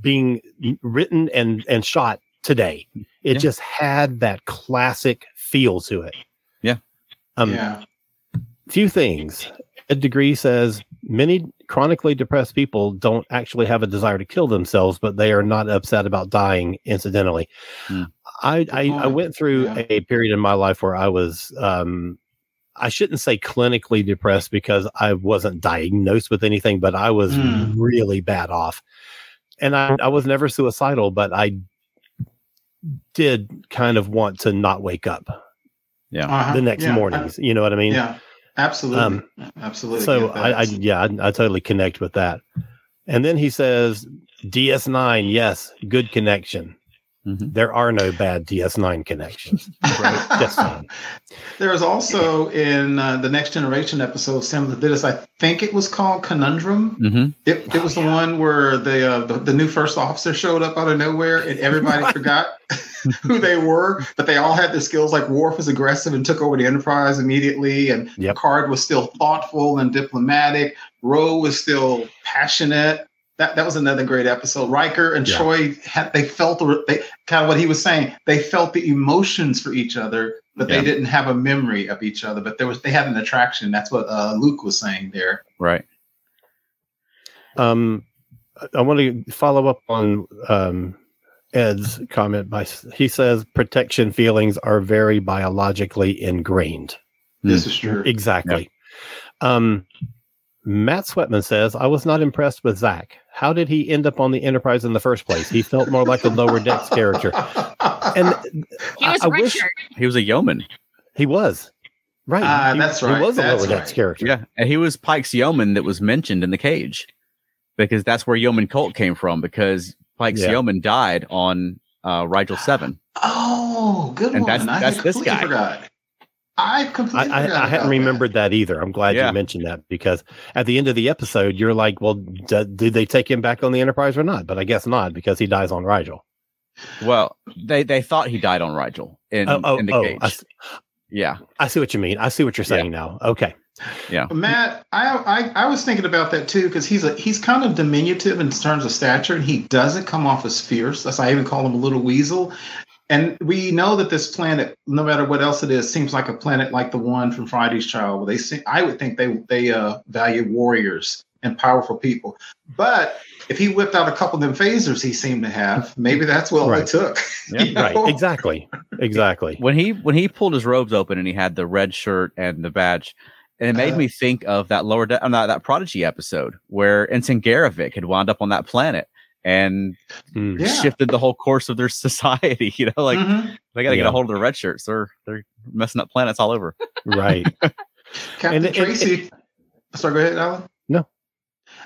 being written and and shot today. It Yeah. just had that classic feel to it. Yeah. Um, yeah. few things. Ed Degree says many chronically depressed people don't actually have a desire to kill themselves, but they are not upset about dying incidentally. Hmm. I, I, I went through Yeah. a period in my life where I was, um, I shouldn't say clinically depressed because I wasn't diagnosed with anything, but I was Hmm. really bad off. And I, I was never suicidal, but I did kind of want to not wake up Yeah. Uh-huh. the next Yeah. mornings. You know what I mean? Yeah, absolutely, Um, absolutely. So. I, I yeah, I, I totally connect with that. And then he says DS9, yes, good connection. Mhm. There are no bad DS9 connections. Just saying. There was also in uh, the Next Generation episode, Sam did this. I think it was called Conundrum. Mhm. It, it was the one where the, uh, the the new first officer showed up out of nowhere and everybody forgot who they were, but they all had the skills. Like Worf was aggressive and took over the Enterprise immediately, and Yep. Picard was still thoughtful and diplomatic. Ro was still passionate. That that was another great episode. Riker and Yeah. Troi had they felt the- they kind of what he was saying. They felt the emotions for each other, but Yeah. they didn't have a memory of each other. But there was they had an attraction. That's what uh, Luq was saying there. Right. Um, I want to follow up on um, Ed's comment. By he says protection feelings are very biologically ingrained. This is true. Exactly. Um, Matt Sweatman says, "I was not impressed with Zac. How did he end up on the Enterprise in the first place? He felt more like a lower decks character, and He was I- I wish- He was a yeoman. he was right. Ah, He- that's right, He was a that's lower decks character. Yeah. And he was Pike's yeoman that was mentioned in the cage because that's where yeoman Colt came from because Pike's Yeah. yeoman died on uh, Rigel 7. Oh, good And one. that's- I that's this guy. Forgot. I I, completely I, forgot I hadn't about that. remembered that. either. I'm glad Yeah. you mentioned that because at the end of the episode, you're like, well, d- did they take him back on the Enterprise or not? But I guess not because he dies on Rigel. Well, they, they thought he died on Rigel in, oh, oh, in the oh, cage. I, s- yeah. I see what you mean. I see what you're saying now. Okay. Yeah, Matt, I, I I was thinking about that too because he's a he's kind of diminutive in terms of stature, and he doesn't come off as fierce. That's why I even call him a little weasel. And we know that this planet, no matter what else it is, seems like a planet like the one from Friday's Child, where they see. I would think they they uh, value warriors and powerful people. But if he whipped out a couple of them phasers he seemed to have, maybe that's what Right. it took. Yeah. You know? Right. Exactly. Exactly. when he when he pulled his robes open and he had the red shirt and the badge, and it made Uh. me think of that lower de- uh, that, that Prodigy episode where Ensign Garavik had wound up on that planet and Mm. Yeah. shifted the whole course of their society. You know, like Mhm. they got to get a hold of the red shirts. They're they're messing up planets all over. Right. Captain And it- it- Tracy. sorry, go ahead, Alan. No.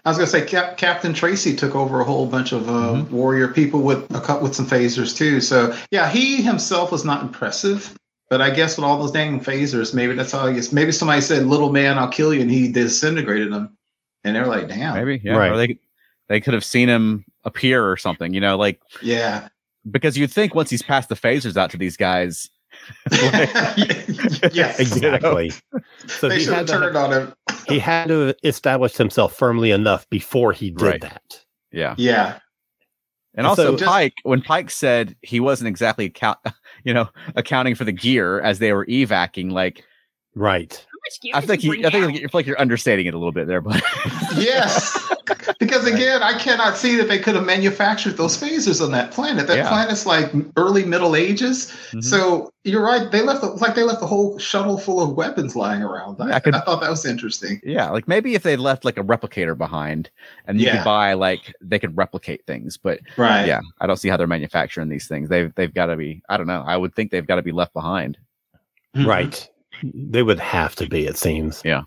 I was going to say Cap, Captain Tracy took over a whole bunch of uh, Mhm. warrior people with a couple with some phasers too. So yeah, he himself was not impressive, but I guess with all those dang phasers, maybe that's all. I guess maybe somebody said, "Little man, I'll kill you," and he disintegrated them, and they're like, "Damn, Maybe, yeah. Right. Or they they could have seen him appear or something. You know, like yeah." because you'd think once he's passed the phasers out to these guys, yes, Exactly. So they he should have had, to, turned on him. he had to have established himself firmly enough before he did Right. that. yeah. Yeah, And also So- Just- Pike, when Pike said he wasn't exactly account, you know, accounting for the gear as they were evacing, like Right. How much gear I think you you, bring I think down? you feel like you're understating it a little bit there, but yes. Because again, I cannot see that they could have manufactured those phasers on that planet. That Yeah. planet's like early Middle Ages. Mhm. So you're right. They left it's like they left the whole shuttle full of weapons lying around. I, I could- I thought that was interesting. yeah, like maybe if they left like a replicator behind and you Yeah. could buy like they could replicate things, but Right. yeah, I don't see how they're manufacturing these things. They've they've got to be. I don't know. I would think they've got to be left behind. Right. They would have to be, it seems. Yeah.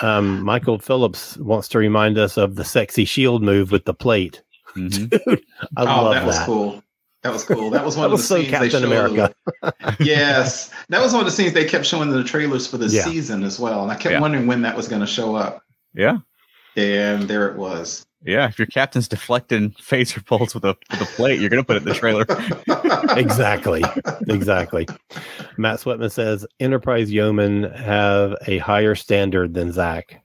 Um, Michael Phillips wants to remind us of the sexy shield move with the plate. Mhm. I oh, love that that. was cool. That was cool. That was one That of was the so scenes they showed. America. yes, that was one of the scenes they kept showing in the trailers for the Yeah. season as well, and I kept Yeah. wondering when that was going to show up. Yeah, And there it was. yeah. If your captain's deflecting phaser bolts with a with a plate, you're gonna put it in the trailer. exactly. Exactly. Matt Sweatman says Enterprise Yeomen have a higher standard than Zac.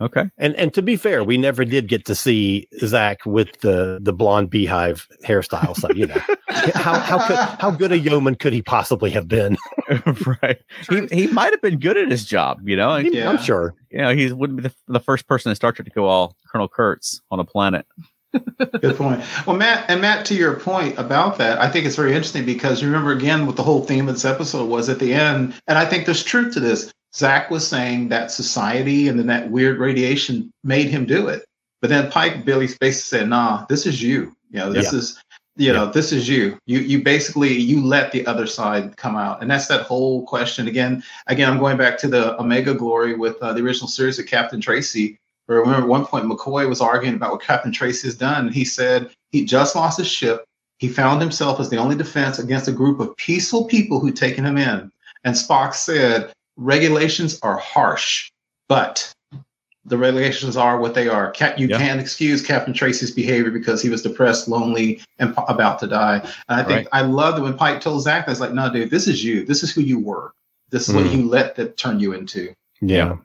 Okay. And and to be fair, we never did get to see Zac with the the blonde beehive hairstyle. So you know how how could how good a yeoman could he possibly have been? right. He he might have been good at his job. You know. Like, Yeah. I'm sure. you know, he wouldn't be the, the first person in Star Trek to go all Colonel Kurtz on a planet. Good point. Well, Matt, and Matt, to your point about that, I think it's very interesting because you remember again what the whole theme of this episode was at the end, and I think there's truth to this. Zac was saying that society and then that weird radiation made him do it, but then Pike Billy basically said, "Nah, this is you. You know, this Yeah. is." You know, this is you. You you basically you let the other side come out, and that's that whole question again. Again, I'm going back to the Omega Glory with uh, the original series of Captain Tracy, I remember at one point McCoy was arguing about what Captain Tracy has done. And he said he just lost his ship. He found himself as the only defense against a group of peaceful people who'd taken him in. And Spock said, regulations are harsh, but the regulations are what they are. Cap- you Yeah. can't excuse Captain Tracy's behavior because he was depressed, lonely, and p- about to die. And I think Right. I love that when Pike told Zac, "That's like, no, dude, this is you. This is who you were. This is what Mm. you let that turn you into." Yeah.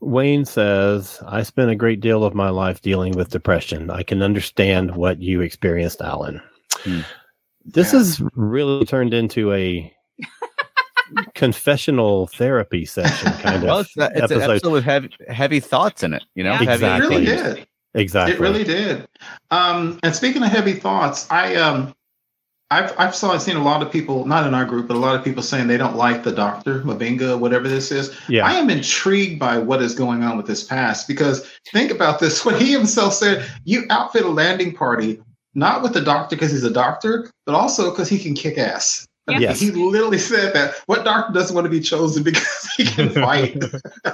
Wayne says, I spent a great deal of my life dealing with depression. I can understand what you experienced, Alan. Hmm. This Yeah. has really turned into a confessional therapy session kind of Well, it's, a- it's an episode with heavy, heavy thoughts in it. You know, Yeah. heavy Exactly. It really did. Exactly. It really did. Um, and speaking of heavy thoughts, I um, I've I've saw seen a lot of people, not in our group, but a lot of people saying they don't like the Doctor Mbenga, whatever this is. Yeah. I am intrigued by what is going on with this past because think about this: when he himself said, "You outfit a landing party." Not with the doctor because he's a doctor, but also because he can kick ass. I Yes. He literally said that. What doctor doesn't want to be chosen because he can fight?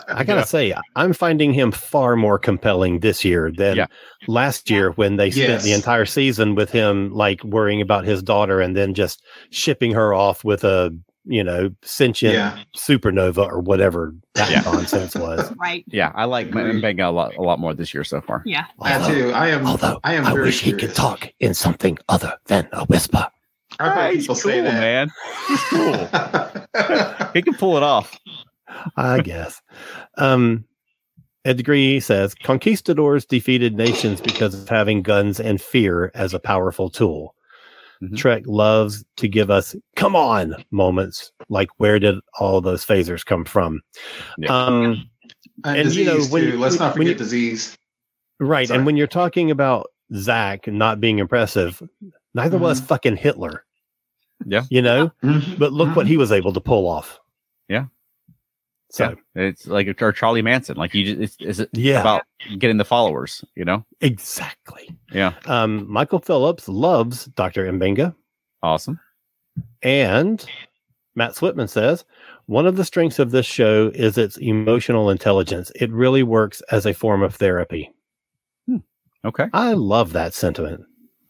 I gotta say, I'm finding him far more compelling this year than Yeah. last year when they spent Yes. the entire season with him like worrying about his daughter and then just shipping her off with a you know sentient yeah. supernova or whatever that Yeah. nonsense was. Right. Yeah, I like Agreed. Mbenga a lot, a lot more this year so far. Yeah. I do. I am. although I am I very wish he could talk in something other than a whisper. I've heard Ah, he's people cool, say that. man. He's cool. he can pull it off. I guess. Um, Ed Degree says conquistadors defeated nations because of having guns and fear as a powerful tool. Mhm. Trek loves to give us "come on" moments, like where did all those phasers come from? Yeah. Um, and, And, you know, disease when too. you- Let's not forget you- disease. right, Sorry. and when you're talking about Zac not being impressive, neither was fucking Hitler. Yeah. you know. Mhm. But look what he was able to pull off. Yeah. So Yeah. It's like or Charlie Manson. Like you just it's, it's yeah, about getting the followers, you know? exactly. Yeah. Um, Michael Phillips loves Dr. Mbenga. Awesome. And Matt Sweatman says one of the strengths of this show is its emotional intelligence. It really works as a form of therapy. Okay. I love that sentiment.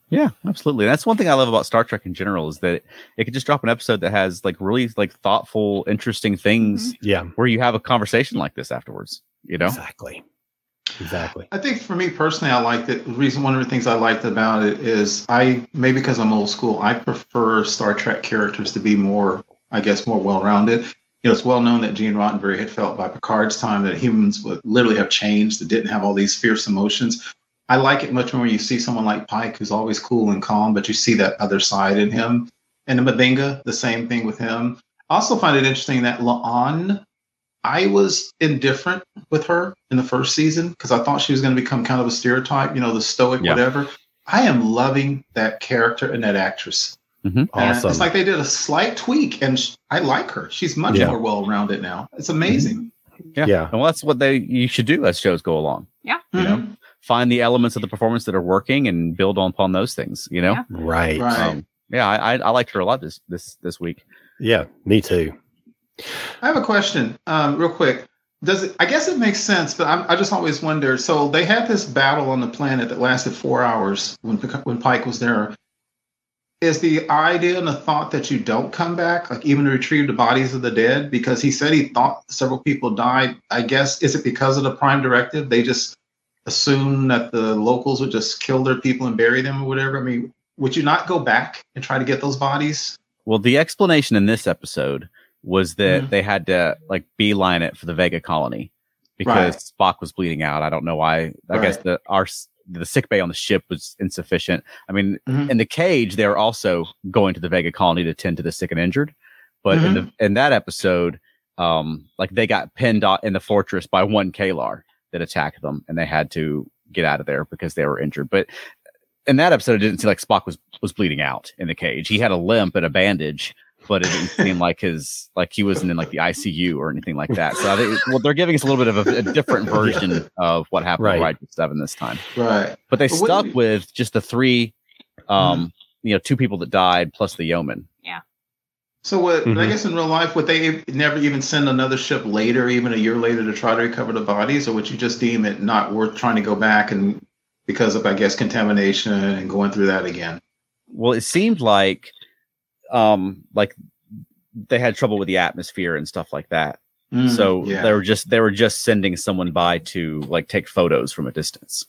Yeah, absolutely. That's one thing I love about Star Trek in general is that it, it can just drop an episode that has like really like thoughtful, interesting things mm-hmm. Yeah, where you have a conversation like this afterwards. You know? exactly. Exactly. I think for me personally, I liked it. The reason, one of the things I liked about it is I maybe because I'm old school, I prefer Star Trek characters to be more, I guess, more well-rounded. You know, it's well known that Gene Roddenberry had felt by Picard's time that humans would literally have changed, that didn't have all these fierce emotions. I like it much more when you see someone like Pike, who's always cool and calm, but you see that other side in him. And Mbenga, the same thing with him. I also find it interesting that La'an, I was indifferent with her in the first season because I thought she was going to become kind of a stereotype, you know, the stoic, Yeah. whatever. I am loving that character and that actress. Mm-hmm. And Awesome. It's like they did a slight tweak, and sh- I like her. She's much Yeah. more well-rounded now. It's mm-hmm. amazing. Yeah. Yeah. And well, that's what they you should do as shows go along. You know? Find the elements of the performance that are working and build on upon those things. You know? Yeah. right. Right. Um, yeah, I, I I liked her a lot this this this week. Yeah, me too. I have a question, um, real quick. Does it? I guess it makes sense, but I'm, I just always wonder. So they had this battle on the planet that lasted four hours when when Pike was there. Is the idea and the thought that you don't come back, like even to retrieve the bodies of the dead? Because he said he thought several people died. I guess is it because of the Prime Directive? They just assume that the locals would just kill their people and bury them or whatever. I mean, would you not go back and try to get those bodies? Well, the explanation in this episode was that Mhm. they had to like beeline it for the Vega colony because Spock was bleeding out. I don't know why. I guess the our the sick bay on the ship was insufficient. I mean, Mhm. in the cage, they were also going to the Vega colony to tend to the sick and injured. But in the in that episode, um, like they got pinned out in the fortress by one Kalar that attacked them, and they had to get out of there because they were injured. But in that episode, it didn't seem like Spock was was bleeding out in the cage. He had a limp and a bandage, but it didn't seem like his like he wasn't in like the ICU or anything like that. So I think well, they're giving us a little bit of a, a different version of what happened Right. to Rigel Seven this time. Right. But they But stuck you- with just the three, um, you know, two people that died plus the yeoman. So what? I Mhm. guess in real life, would they never even send another ship later, even a year later, to try to recover the bodies, or would you just deem it not worth trying to go back and because of I guess contamination and going through that again. Well, it seemed like, um, like they had trouble with the atmosphere and stuff like that. Mm, so yeah. they were just they were just sending someone by to like take photos from a distance.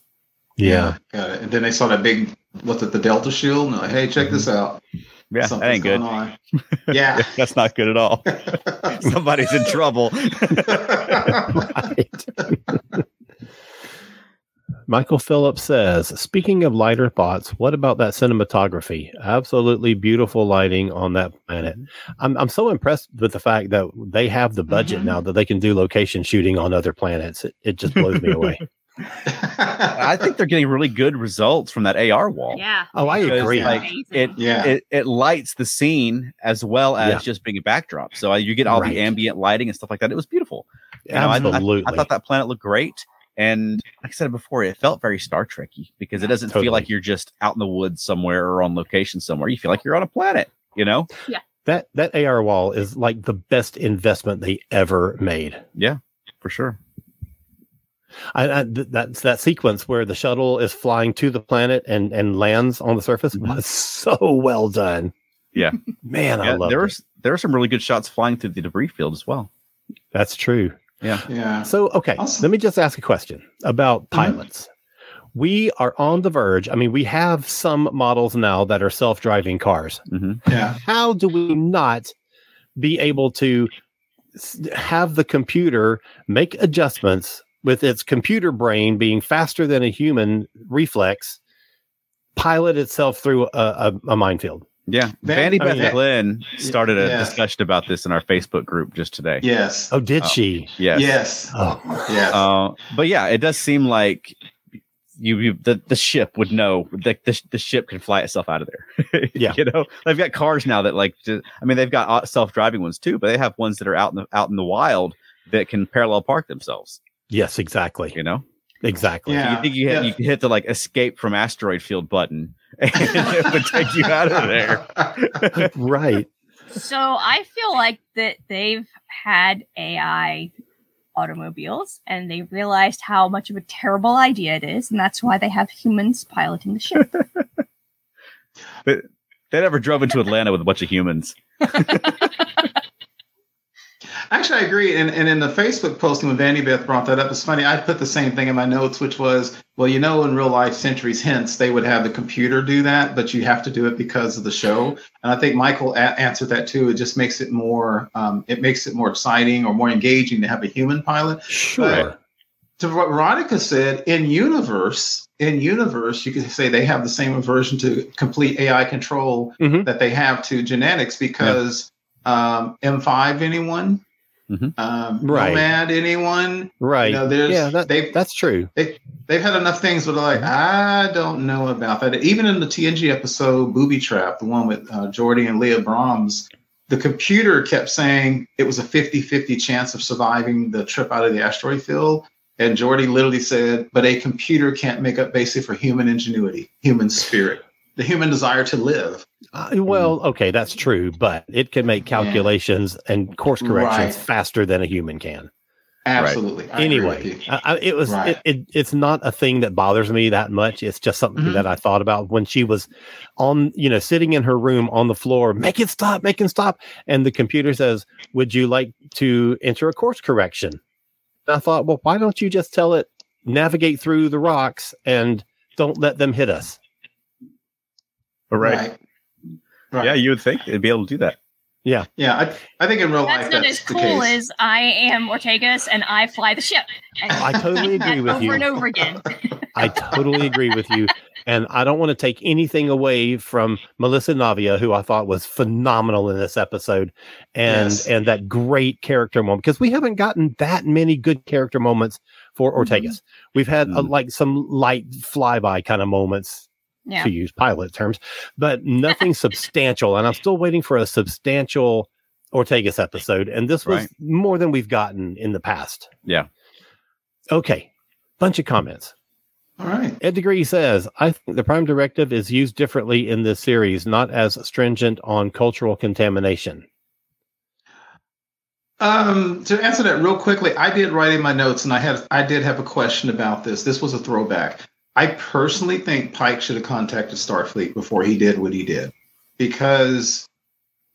Yeah. Got it. And then they saw that big, what's it, the Delta Shield? And they're like, hey, check this out. Yeah, that Something's ain't good. on. Yeah. That's not good at all. Somebody's in trouble. Michael Phillips says, speaking of lighter thoughts, what about that cinematography? Absolutely beautiful lighting on that planet. I'm, I'm so impressed with the fact that they have the budget Mhm. now that they can do location shooting on other planets. It, it just blows me away. I think they're getting really good results from that AR wall. Yeah. Oh, I Because, agree. like, it yeah. it, it lights the scene as well as Yeah. just being a backdrop. So uh, you get all Right. the ambient lighting and stuff like that. It was beautiful. You know, I- I- Absolutely. I, thought that planet looked great. And like I said before, it felt very Star Trekky because it doesn't Totally. feel like you're just out in the woods somewhere or on location somewhere. You feel like you're on a planet, you know? Yeah. That that AR wall is like the best investment they ever made. Yeah, for sure. I, I th- that's that sequence where the shuttle is flying to the planet and and lands on the surface Mhm. was so well done. Yeah. man, I Yeah, love there it. was there were some really good shots flying through the debris field as well. That's true. yeah. Yeah. So, okay, Awesome. let me just ask a question about Mhm. pilots. We are on the verge. I mean, we have some models now that are self driving cars. hmm Yeah. How do we not be able to have the computer make adjustments with its computer brain being faster than a human reflex, pilot itself through a, a, a minefield? Yeah. Van- Vandy I Beth mean- Glenn started a Yeah. discussion about this in our Facebook group just today. Yes. Oh, did Oh. she? Yes. Yes. Oh, Yes. Uh, but yeah, it does seem like you, you the, the ship would know that the, the ship can fly itself out of there. Yeah. you know, they've got cars now that like, ju- I mean, they've got self driving ones too, but they have ones that are out in the out in the wild that can parallel park themselves. Yes, exactly. You know, Exactly. Yeah. you think you hit, yeah. you can hit the like escape from asteroid field button, and it would take you out of there. right. So I feel like that they've had AI automobiles and they realized how much of a terrible idea it is, and that's why they have humans piloting the ship. They never drove into Atlanta with a bunch of humans. Actually, I agree. And, and in the Facebook posting when Vandy Beth brought that up, it's funny. I put the same thing in my notes, which was, well, you know, in real life, centuries hence, they would have the computer do that, but you have to do it because of the show. And I think Michael a- answered that too. It just makes it more, um, it makes it more exciting or more engaging to have a human pilot. Sure. To what Veronica said, in universe, in universe, you could say they have the same aversion to complete AI control Mhm. that they have to genetics because um, M5, anyone? Mhm. Um, Right. Nomad, anyone? Right. You know, there's yeah, that, they that's true. they've had enough things that are like I don't know about that. Even in the TNG episode Booby Trap, the one with uh, Geordi and Leah Brahms, the computer kept saying it was a 50-50 chance of surviving the trip out of the asteroid field. And Geordi literally said, but a computer can't make up basically for human ingenuity, human spirit, the human desire to live. Uh, well, okay, that's true, but it can make calculations and course corrections Right. faster than a human can. Absolutely. I anyway. I, I, it was Right. it, it, it's not a thing that bothers me that much. It's just something Mhm. that I thought about when she was on, you know, sitting in her room on the floor, make it stop, make it stop, and the computer says, "Would you like to enter a course correction?" And I thought, well, why don't you just tell it navigate through the rocks and don't let them hit us? Right. Right. Yeah, you would think they'd be able to do that. Yeah, Yeah. I, I think in real That's life not that's as cool case. as I am Ortegas and I fly the ship. And I totally agree with over you. and over again. I totally agree with you. And I don't want to take anything away from Melissa Navia, who I thought was phenomenal in this episode, and Yes. and that great character moment because we haven't gotten that many good character moments for Ortegas. We've had uh, Mm. like some light flyby kind of moments Yeah. to use pilot terms, but nothing substantial. And I'm still waiting for a substantial Ortegas episode. And this was Right. more than we've gotten in the past. Yeah. Okay. Bunch of comments. All right. Ed Degree says, I think the Prime Directive is used differently in this series, not as stringent on cultural contamination. Um, to answer that real quickly, I did write in my notes, and I had I did have a question about this. This was a throwback. I personally think Pike should have contacted Starfleet before he did what he did. Because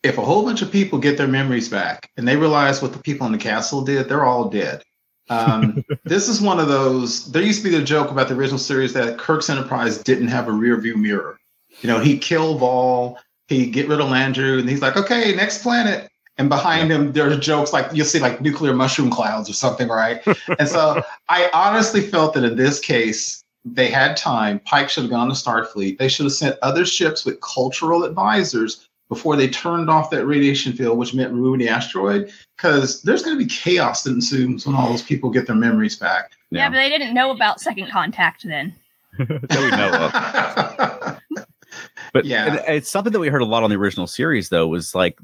if a whole bunch of people get their memories back and they realize what the people in the castle did, they're all dead. Um, this is one of those. There used to be the joke about the original series that Kirk's Enterprise didn't have a rear view mirror. You know, he kill Vaal, he get rid of Landru, and he's like, okay, next planet. And behind him, there's jokes like you'll see like nuclear mushroom clouds or something, right? and so I honestly felt that in this case, they had time. Pike should have gone to Starfleet. They should have sent other ships with cultural advisors before they turned off that radiation field, which meant remove the asteroid, because there's going to be chaos that ensues when all those people get their memories back. Yeah, but they didn't know about second contact then. that we know of. But Yeah. it- it's something that we heard a lot on the original series, though, was like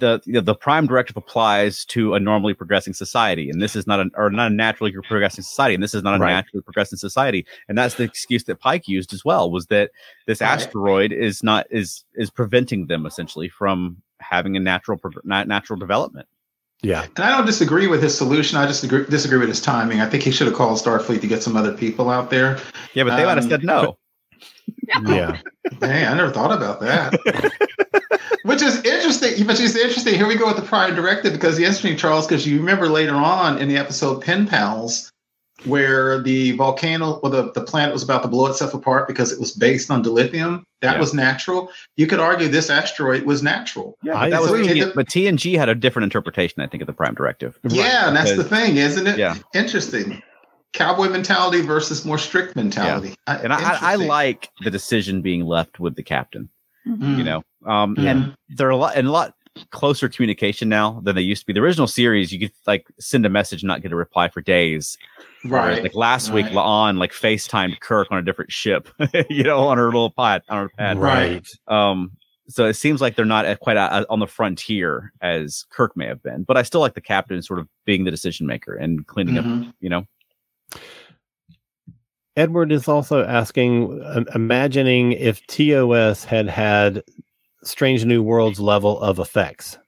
the you know, the prime directive applies to a normally progressing society, and this is not an or not a naturally progressing society, and this is not a Right. naturally progressing society, and that's the excuse that Pike used as well, was that this Right. asteroid is not is is preventing them essentially from having a natural prog- natural development. Yeah. And I don't disagree with his solution. I just agree, disagree with his timing. I think he should have called Starfleet to get some other people out there. Yeah, but they might have Um, said no. Yeah. Hey, I never thought about that. Which is interesting. But it's interesting. Here we go with the prime directive because the interesting, Charles, because you remember later on in the episode Pen Pals, where the volcano or the, the planet was about to blow itself apart because it was based on dilithium. That Yeah. was natural. You could argue this asteroid was natural. Yeah, I but that was agree. T- but TNG had a different interpretation, I think, of the prime directive. Yeah, and that's the thing, isn't it? Yeah. Interesting. Cowboy mentality versus more strict mentality. I- and I, I, I like the decision being left with the captain. Mm. You know, um, Mhm. and they're a lot and a lot closer communication now than they used to be. The original series, you could like send a message and not get a reply for days. Whereas, right. Like last week, right. La'an like FaceTimed Kirk on a different ship. you know, on her little pad on her pad. Right. Um, so it seems like they're not quite a, on the frontier as Kirk may have been, but I still like the captain sort of being the decision maker and cleaning up. Mhm. You know, Edward is also asking, um, imagining if TOS had had Strange New Worlds level of effects.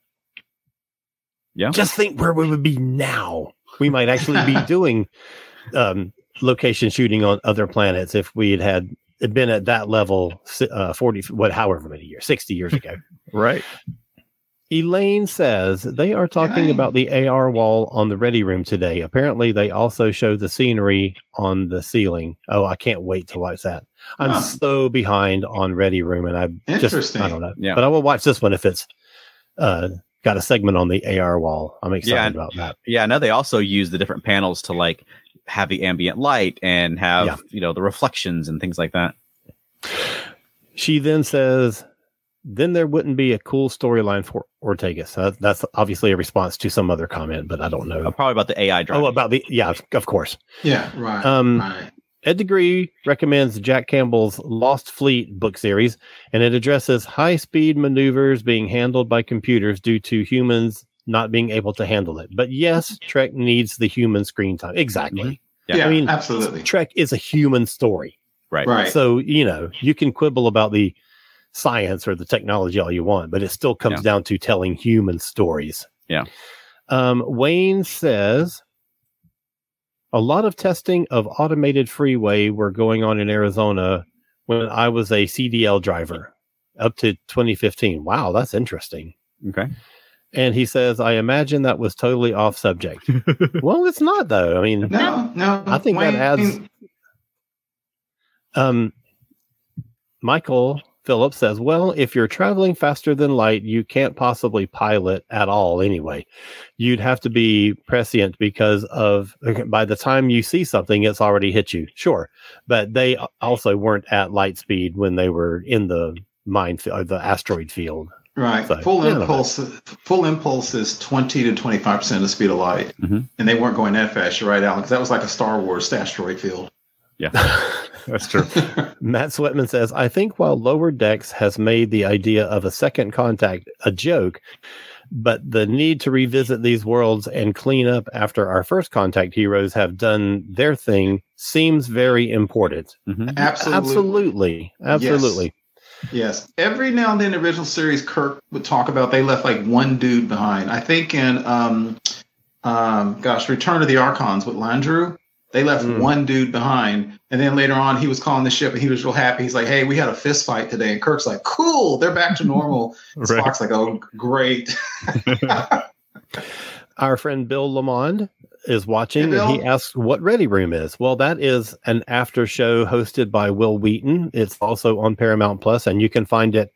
Yeah. Just think where we would be now. We might actually be doing um, location shooting on other planets if we had had been at that level uh, 40, what, however many years, 60 years ago. right? Elaine says they are talking Elaine. about the AR wall on the ready room today. Apparently, they also show the scenery on the ceiling. Oh, I can't wait to watch that. I'm Huh. so behind on ready room, and I just I don't know. Yeah. But I will watch this one if it's uh, got a segment on the AR wall. I'm excited Yeah, about that. Yeah, I know they also use the different panels to like have the ambient light and have Yeah. you know the reflections and things like that. She then says, "Then there wouldn't be a cool storyline for Ortega. Uh, that's obviously a response to some other comment, but I don't know. Uh, probably about the AI drive. Oh, about the yeah, of course. Yeah, right. Um, right. Ed Degree recommends Jack Campbell's Lost Fleet book series, and it addresses high speed maneuvers being handled by computers due to humans not being able to handle it. But yes, Trek needs the human screen time. Exactly. Yeah, Yeah, I mean, absolutely. Trek is a human story. right. Right. So, you know, you can quibble about the science or the technology all you want, but it still comes Yeah. down to telling human stories. Yeah. Um, Wayne says a lot of testing of automated freeway were going on in Arizona when I was a CDL driver up to 2015. Wow, that's interesting. Okay. And he says, I imagine that was totally off subject. well, it's not though. I mean, no, no. I think that Wayne- adds- Um, Michael Phillips says, "Well, if you're traveling faster than light, you can't possibly pilot at all. Anyway, you'd have to be prescient because of by the time you see something, it's already hit you. Sure, but they also weren't at light speed when they were in the mine fi- or the asteroid field. Right. So, full yeah, impulse. Full impulse is twenty to twenty five percent of the speed of light, Mhm. and they weren't going that fast. You're right, Alex. That was like a Star Wars asteroid field. Yeah, that's true. Matt Sweatman says, I think while Lower Decks has made the idea of a second contact a joke, but the need to revisit these worlds and clean up after our first contact heroes have done their thing seems very important. Mhm. Absolutely. Absolutely. Absolutely. Yes. Every now and then, the original series, Kirk would talk about they left like one dude behind. I think in, um, um, gosh, Return of the Archons with Landru, They left Mm. one dude behind, and then later on, he was calling the ship, and he was real happy. He's like, "Hey, we had a fist fight today," and Kirk's like, "Cool, they're back to normal." Right. Spock's like, "Oh, great." Our friend Bill Lamond is watching Hey, and he asks what Ready Room is. Well, that is an after show hosted by Wil Wheaton. It's also on Paramount Plus, and you can find it.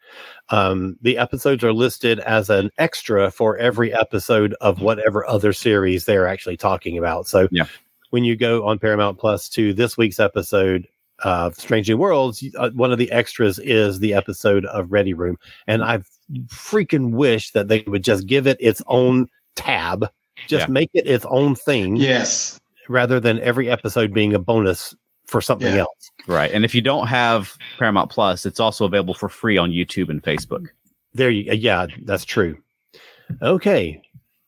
Um, the episodes are listed as an extra for every episode of whatever other series they're actually talking about. So, Yeah. When you go on Paramount Plus to this week's episode of Strange New Worlds, uh, one of the extras is the episode of Ready Room, and I freaking wish that they would just give it its own tab just Yeah. make it its own thing yes, rather than every episode being a bonus for something Yeah. else. Right. And if you don't have Paramount Plus, it's also available for free on YouTube and Facebook. There you yeah, that's true. Okay.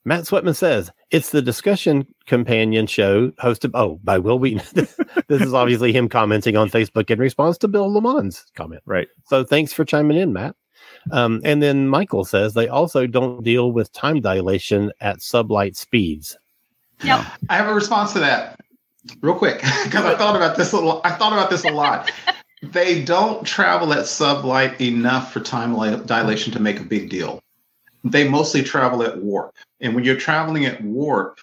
Matt Sweatman says it's the discussion companion show hosted oh by Wil Wheaton. this is obviously him commenting on Facebook in response to Bill Lamont's comment. Right. So thanks for chiming in, Matt. Um, and then Michael says they also don't deal with time dilation at sublight speeds. Yep. I have a response to that, real quick, because I thought about this a lot. I thought about this a lot. they don't travel at sublight enough for time li- dilation to make a big deal. They mostly travel at warp, and when you're traveling at warp,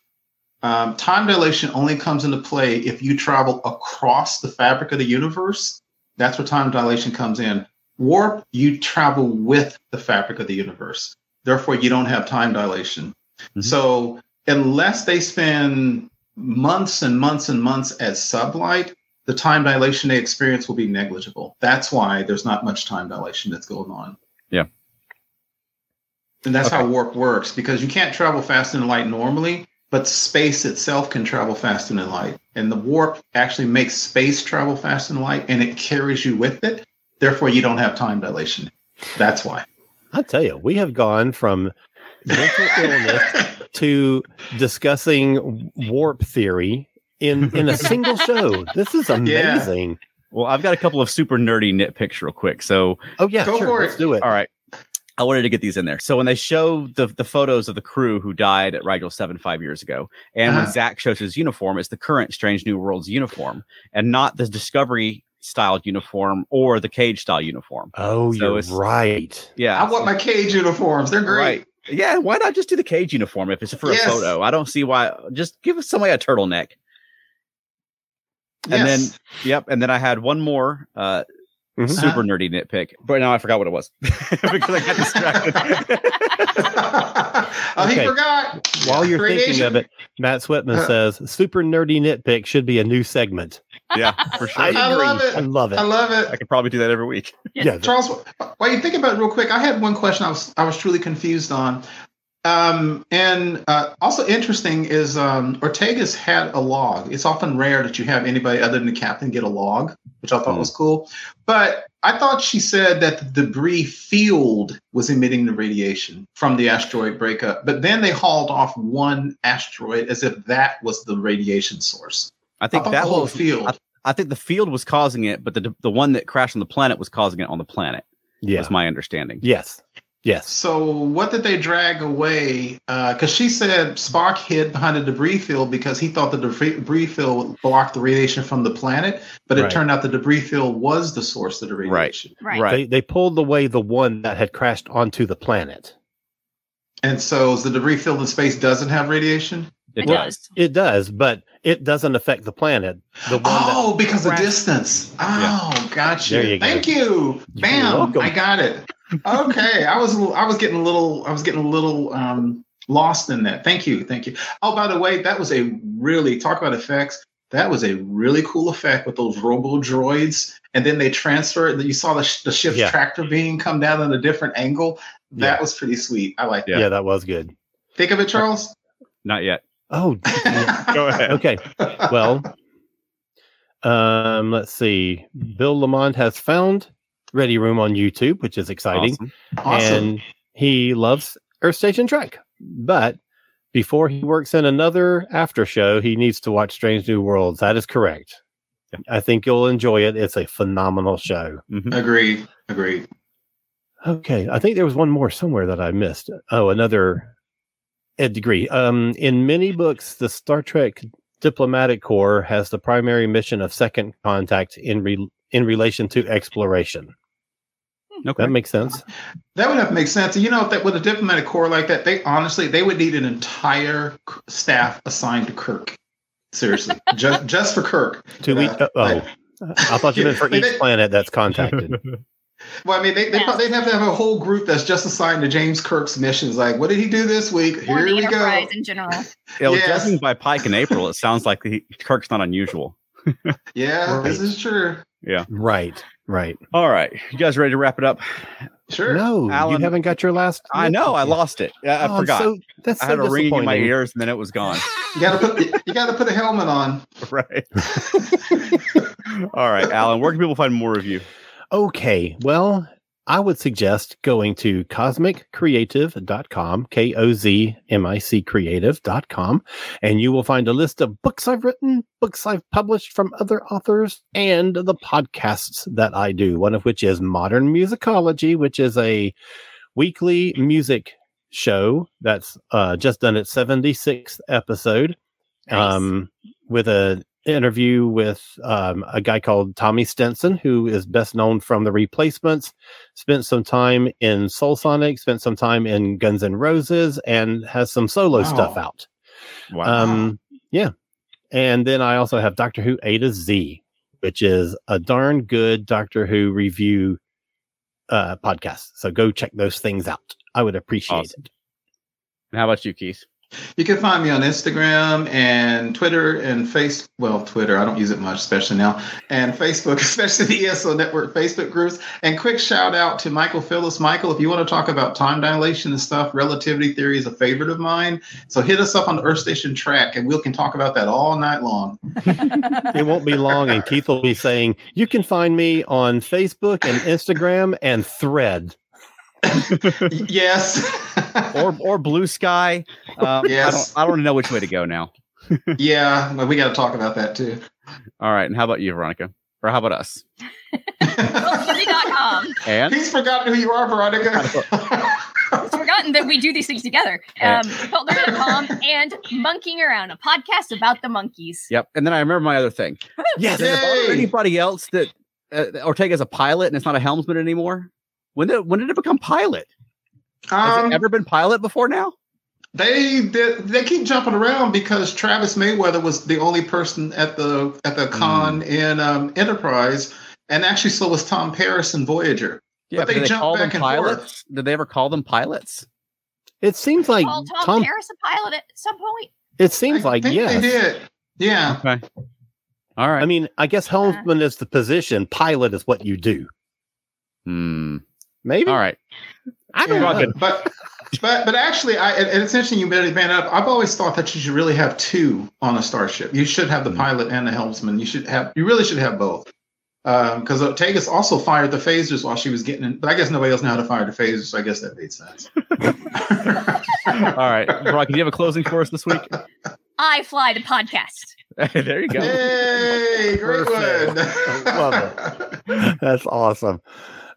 um, time dilation only comes into play if you travel across the fabric of the universe. That's where time dilation comes in. Warp, you travel with the fabric of the universe. Therefore, you don't have time dilation. Mhm. So, unless they spend months and months and months at sublight, the time dilation they experience will be negligible. That's why there's not much time dilation that's going on. Yeah. And that's how warp works because you can't travel faster than light normally, but space itself can travel faster than light. And the warp actually makes space travel faster than light and it carries you with it. Therefore, you don't have time dilation. That's why. I'll tell you, we have gone from mental illness to discussing warp theory in in a single show. This is amazing. Well, I've got a couple of super nerdy nitpicks real quick. So, Oh yeah, Go sure, for let's it. do it. all right. I wanted to get these in there. So when they show the the photos of the crew who died at Rigel Seven five years ago, and when Uh-huh. Zac shows his uniform, it's the current Strange New Worlds uniform, and not the Discovery styled uniform or the Cage style uniform. Oh, So you're it's- right. Yeah, I want my cage uniforms. They're great. Right. Yeah, why not just do the cage uniform if it's for Yes. a photo? I don't see why. Just give us somebody a turtleneck. And Yes. then, yep. And then I had one more uh, Mhm. super nerdy nitpick, but now I forgot what it was because I got distracted. oh, he forgot. While you're thinking of it, Matt Sweatman Uh. says super nerdy nitpick should be a new segment. yeah, for sure. I, I love it. I love it. I love it. I could probably do that every week. yeah, Charles, while you think about it real quick, I had one question I was I was truly confused on. Um, and uh, also interesting is um, Ortega's had a log. It's often rare that you have anybody other than the captain get a log, which I thought Hmm. was cool. But I thought she said that the debris field was emitting the radiation from the asteroid breakup. But then they hauled off one asteroid as if that was the radiation source. I I think thought that the whole was. field. I, I think the field was causing it, but the the one that crashed on the planet was causing it on the planet. yeah. Was my understanding. yes, yes. So what did they drag away? Uh, because she said Spock hid behind the debris field because he thought the debris debris field blocked the radiation from the planet, but it Right. turned out the debris field was the source of the radiation. Right. Right. They they pulled away the one that had crashed onto the planet. And so the debris field in space doesn't have radiation. It Well, does. It does, but it doesn't affect the planet. The one that Oh, because of distance. Oh, gotcha. There you go. Thank you. You're Bam. I got it. Okay. I was I was getting a little I was getting a little um lost in that. Thank you. Thank you. Oh, by the way, that was a really talk about effects. That was a really cool effect with those robo droids. And then they transferred that you saw the, sh- the ship's Yeah. tractor beam come down at a different angle. That Yeah. was pretty sweet. I like that. yeah. that was good. Think of it, Charles. Not yet. Oh, Go ahead. okay. Well, um, let's see. Bill Lamont has found Ready Room on YouTube, which is exciting, Awesome. awesome. and he loves Earth Station Trek. But before he works in another after show, he needs to watch Strange New Worlds. That is correct. Yeah. I think you'll enjoy it. It's a phenomenal show. Mhm. Agreed. Agreed. Okay, I think there was one more somewhere that I missed. Oh, another Ed Degree. Um, in many books, the Star Trek diplomatic corps has the primary mission of second contact in re- in relation to exploration. Okay. That makes sense. That would have to make sense. You know, if that with a diplomatic corps like that, they honestly they would need an entire staff assigned to Kirk. Seriously, just just for Kirk. To Yeah. each, uh, oh, Like- I thought you meant for each they- planet that's contacted. Well, I mean, they, they, Yeah. they'd have to have a whole group that's just assigned to James Kirk's missions. Like, what did he do this week? Or Here the we go. In general. Yeah, well, Yes. judging by Pike and April, it sounds like he, Kirk's not unusual. Yeah, this is true. Yeah, right, right. All right, you guys ready to wrap it up? Sure. No, Alan- you haven't got your last. I know I lost it. Yeah, I Oh, I'm forgot. so- that's I had a ringing in my ears, and then it was gone. You gotta put you gotta put a helmet on. right. All right, Alan. Where can people find more of you? Okay, well, I would suggest going to kozmiccreative.com, K O Z M I C creative.com, and you will find a list of books I've written, books I've published from other authors, and the podcasts that I do, one of which is Modern Musicology, which is a weekly music show that's uh, just done its 76th episode Nice. um, with a interview with um, a guy called Tommy Stinson, who is best known from the Replacements. Spent some time in Soul Sonic, spent some time in Guns N' Roses, and has some solo stuff out. Wow. Um, yeah, and then I also have Doctor Who A to Z, which is a darn good Doctor Who review uh, podcast. So go check those things out. I would appreciate Awesome. it. and how about you, Keith? You can find me on Instagram and Twitter and Face. Well, Twitter, I don't use it much, especially now, and Facebook, especially the ESO Network Facebook groups. And quick shout out to Michael Phillips. Michael, if you want to talk about time dilation and stuff, relativity theory is a favorite of mine. So hit us up on the Earth Station Trek, and we can talk about that all night long. It won't be long, and Keith will be saying, You can find me on Facebook and Instagram and Thread. yes. Or or Blue Sky? Um, Yes. I don't. I don't know which way to go now. yeah, well, we got to talk about that too. All right, and how about you, Veronica? Or how about us? Philipsmusic.com. And He's forgotten who you are, Veronica. It's forgotten that we do these things together. Um, Philipsmusic.com and Monkeying Around, a podcast about the Monkees. yep. And then I remember my other thing. Yes. Does it anybody else that uh, Ortega's a pilot and it's not a helmsman anymore? When did when did it become pilot? Has Um, it ever been pilot before now? They did, they keep jumping around because Travis Mayweather was the only person at the at the conn in um, Enterprise, and actually so was Tom Paris in Voyager. Yeah, But they did they jump call them back and pilots? Did they ever call them pilots? It seems like Call Tom, Tom, Paris a pilot at some point. it seems I like, think yes. they did. Yeah, Okay. All right. I mean, I guess helmsman is the position, pilot is what you do. Hmm. Maybe. All right. I don't yeah. know. but but but actually, I and it's interesting you made it up. I've always thought that you should really have two on a starship. You should have the Hmm. pilot and the helmsman. You should have. You really should have both. Because Ortegas also fired the phasers while she was getting in, but I guess nobody else knew how to fire the phasers, so I guess that made sense. All right. Brock, do you have a closing for us this week? I fly the podcast. there you go. Yay! Great Perfect. one. Love That's awesome.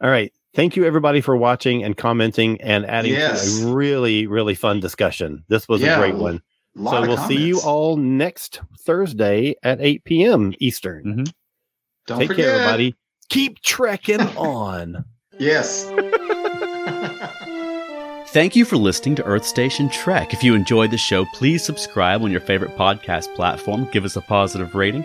All right. Thank you, everybody, for watching and commenting and adding Yes. to a really, really fun discussion. This was Yeah, a great one. Lot So of we'll see you all next Thursday at 8 p.m. Eastern. Mm-hmm. Don't Take forget. care, everybody. Keep trekking on. Yes. Thank you for listening to Earth Station Trek. If you enjoyed the show, please subscribe on your favorite podcast platform. Give us a positive rating.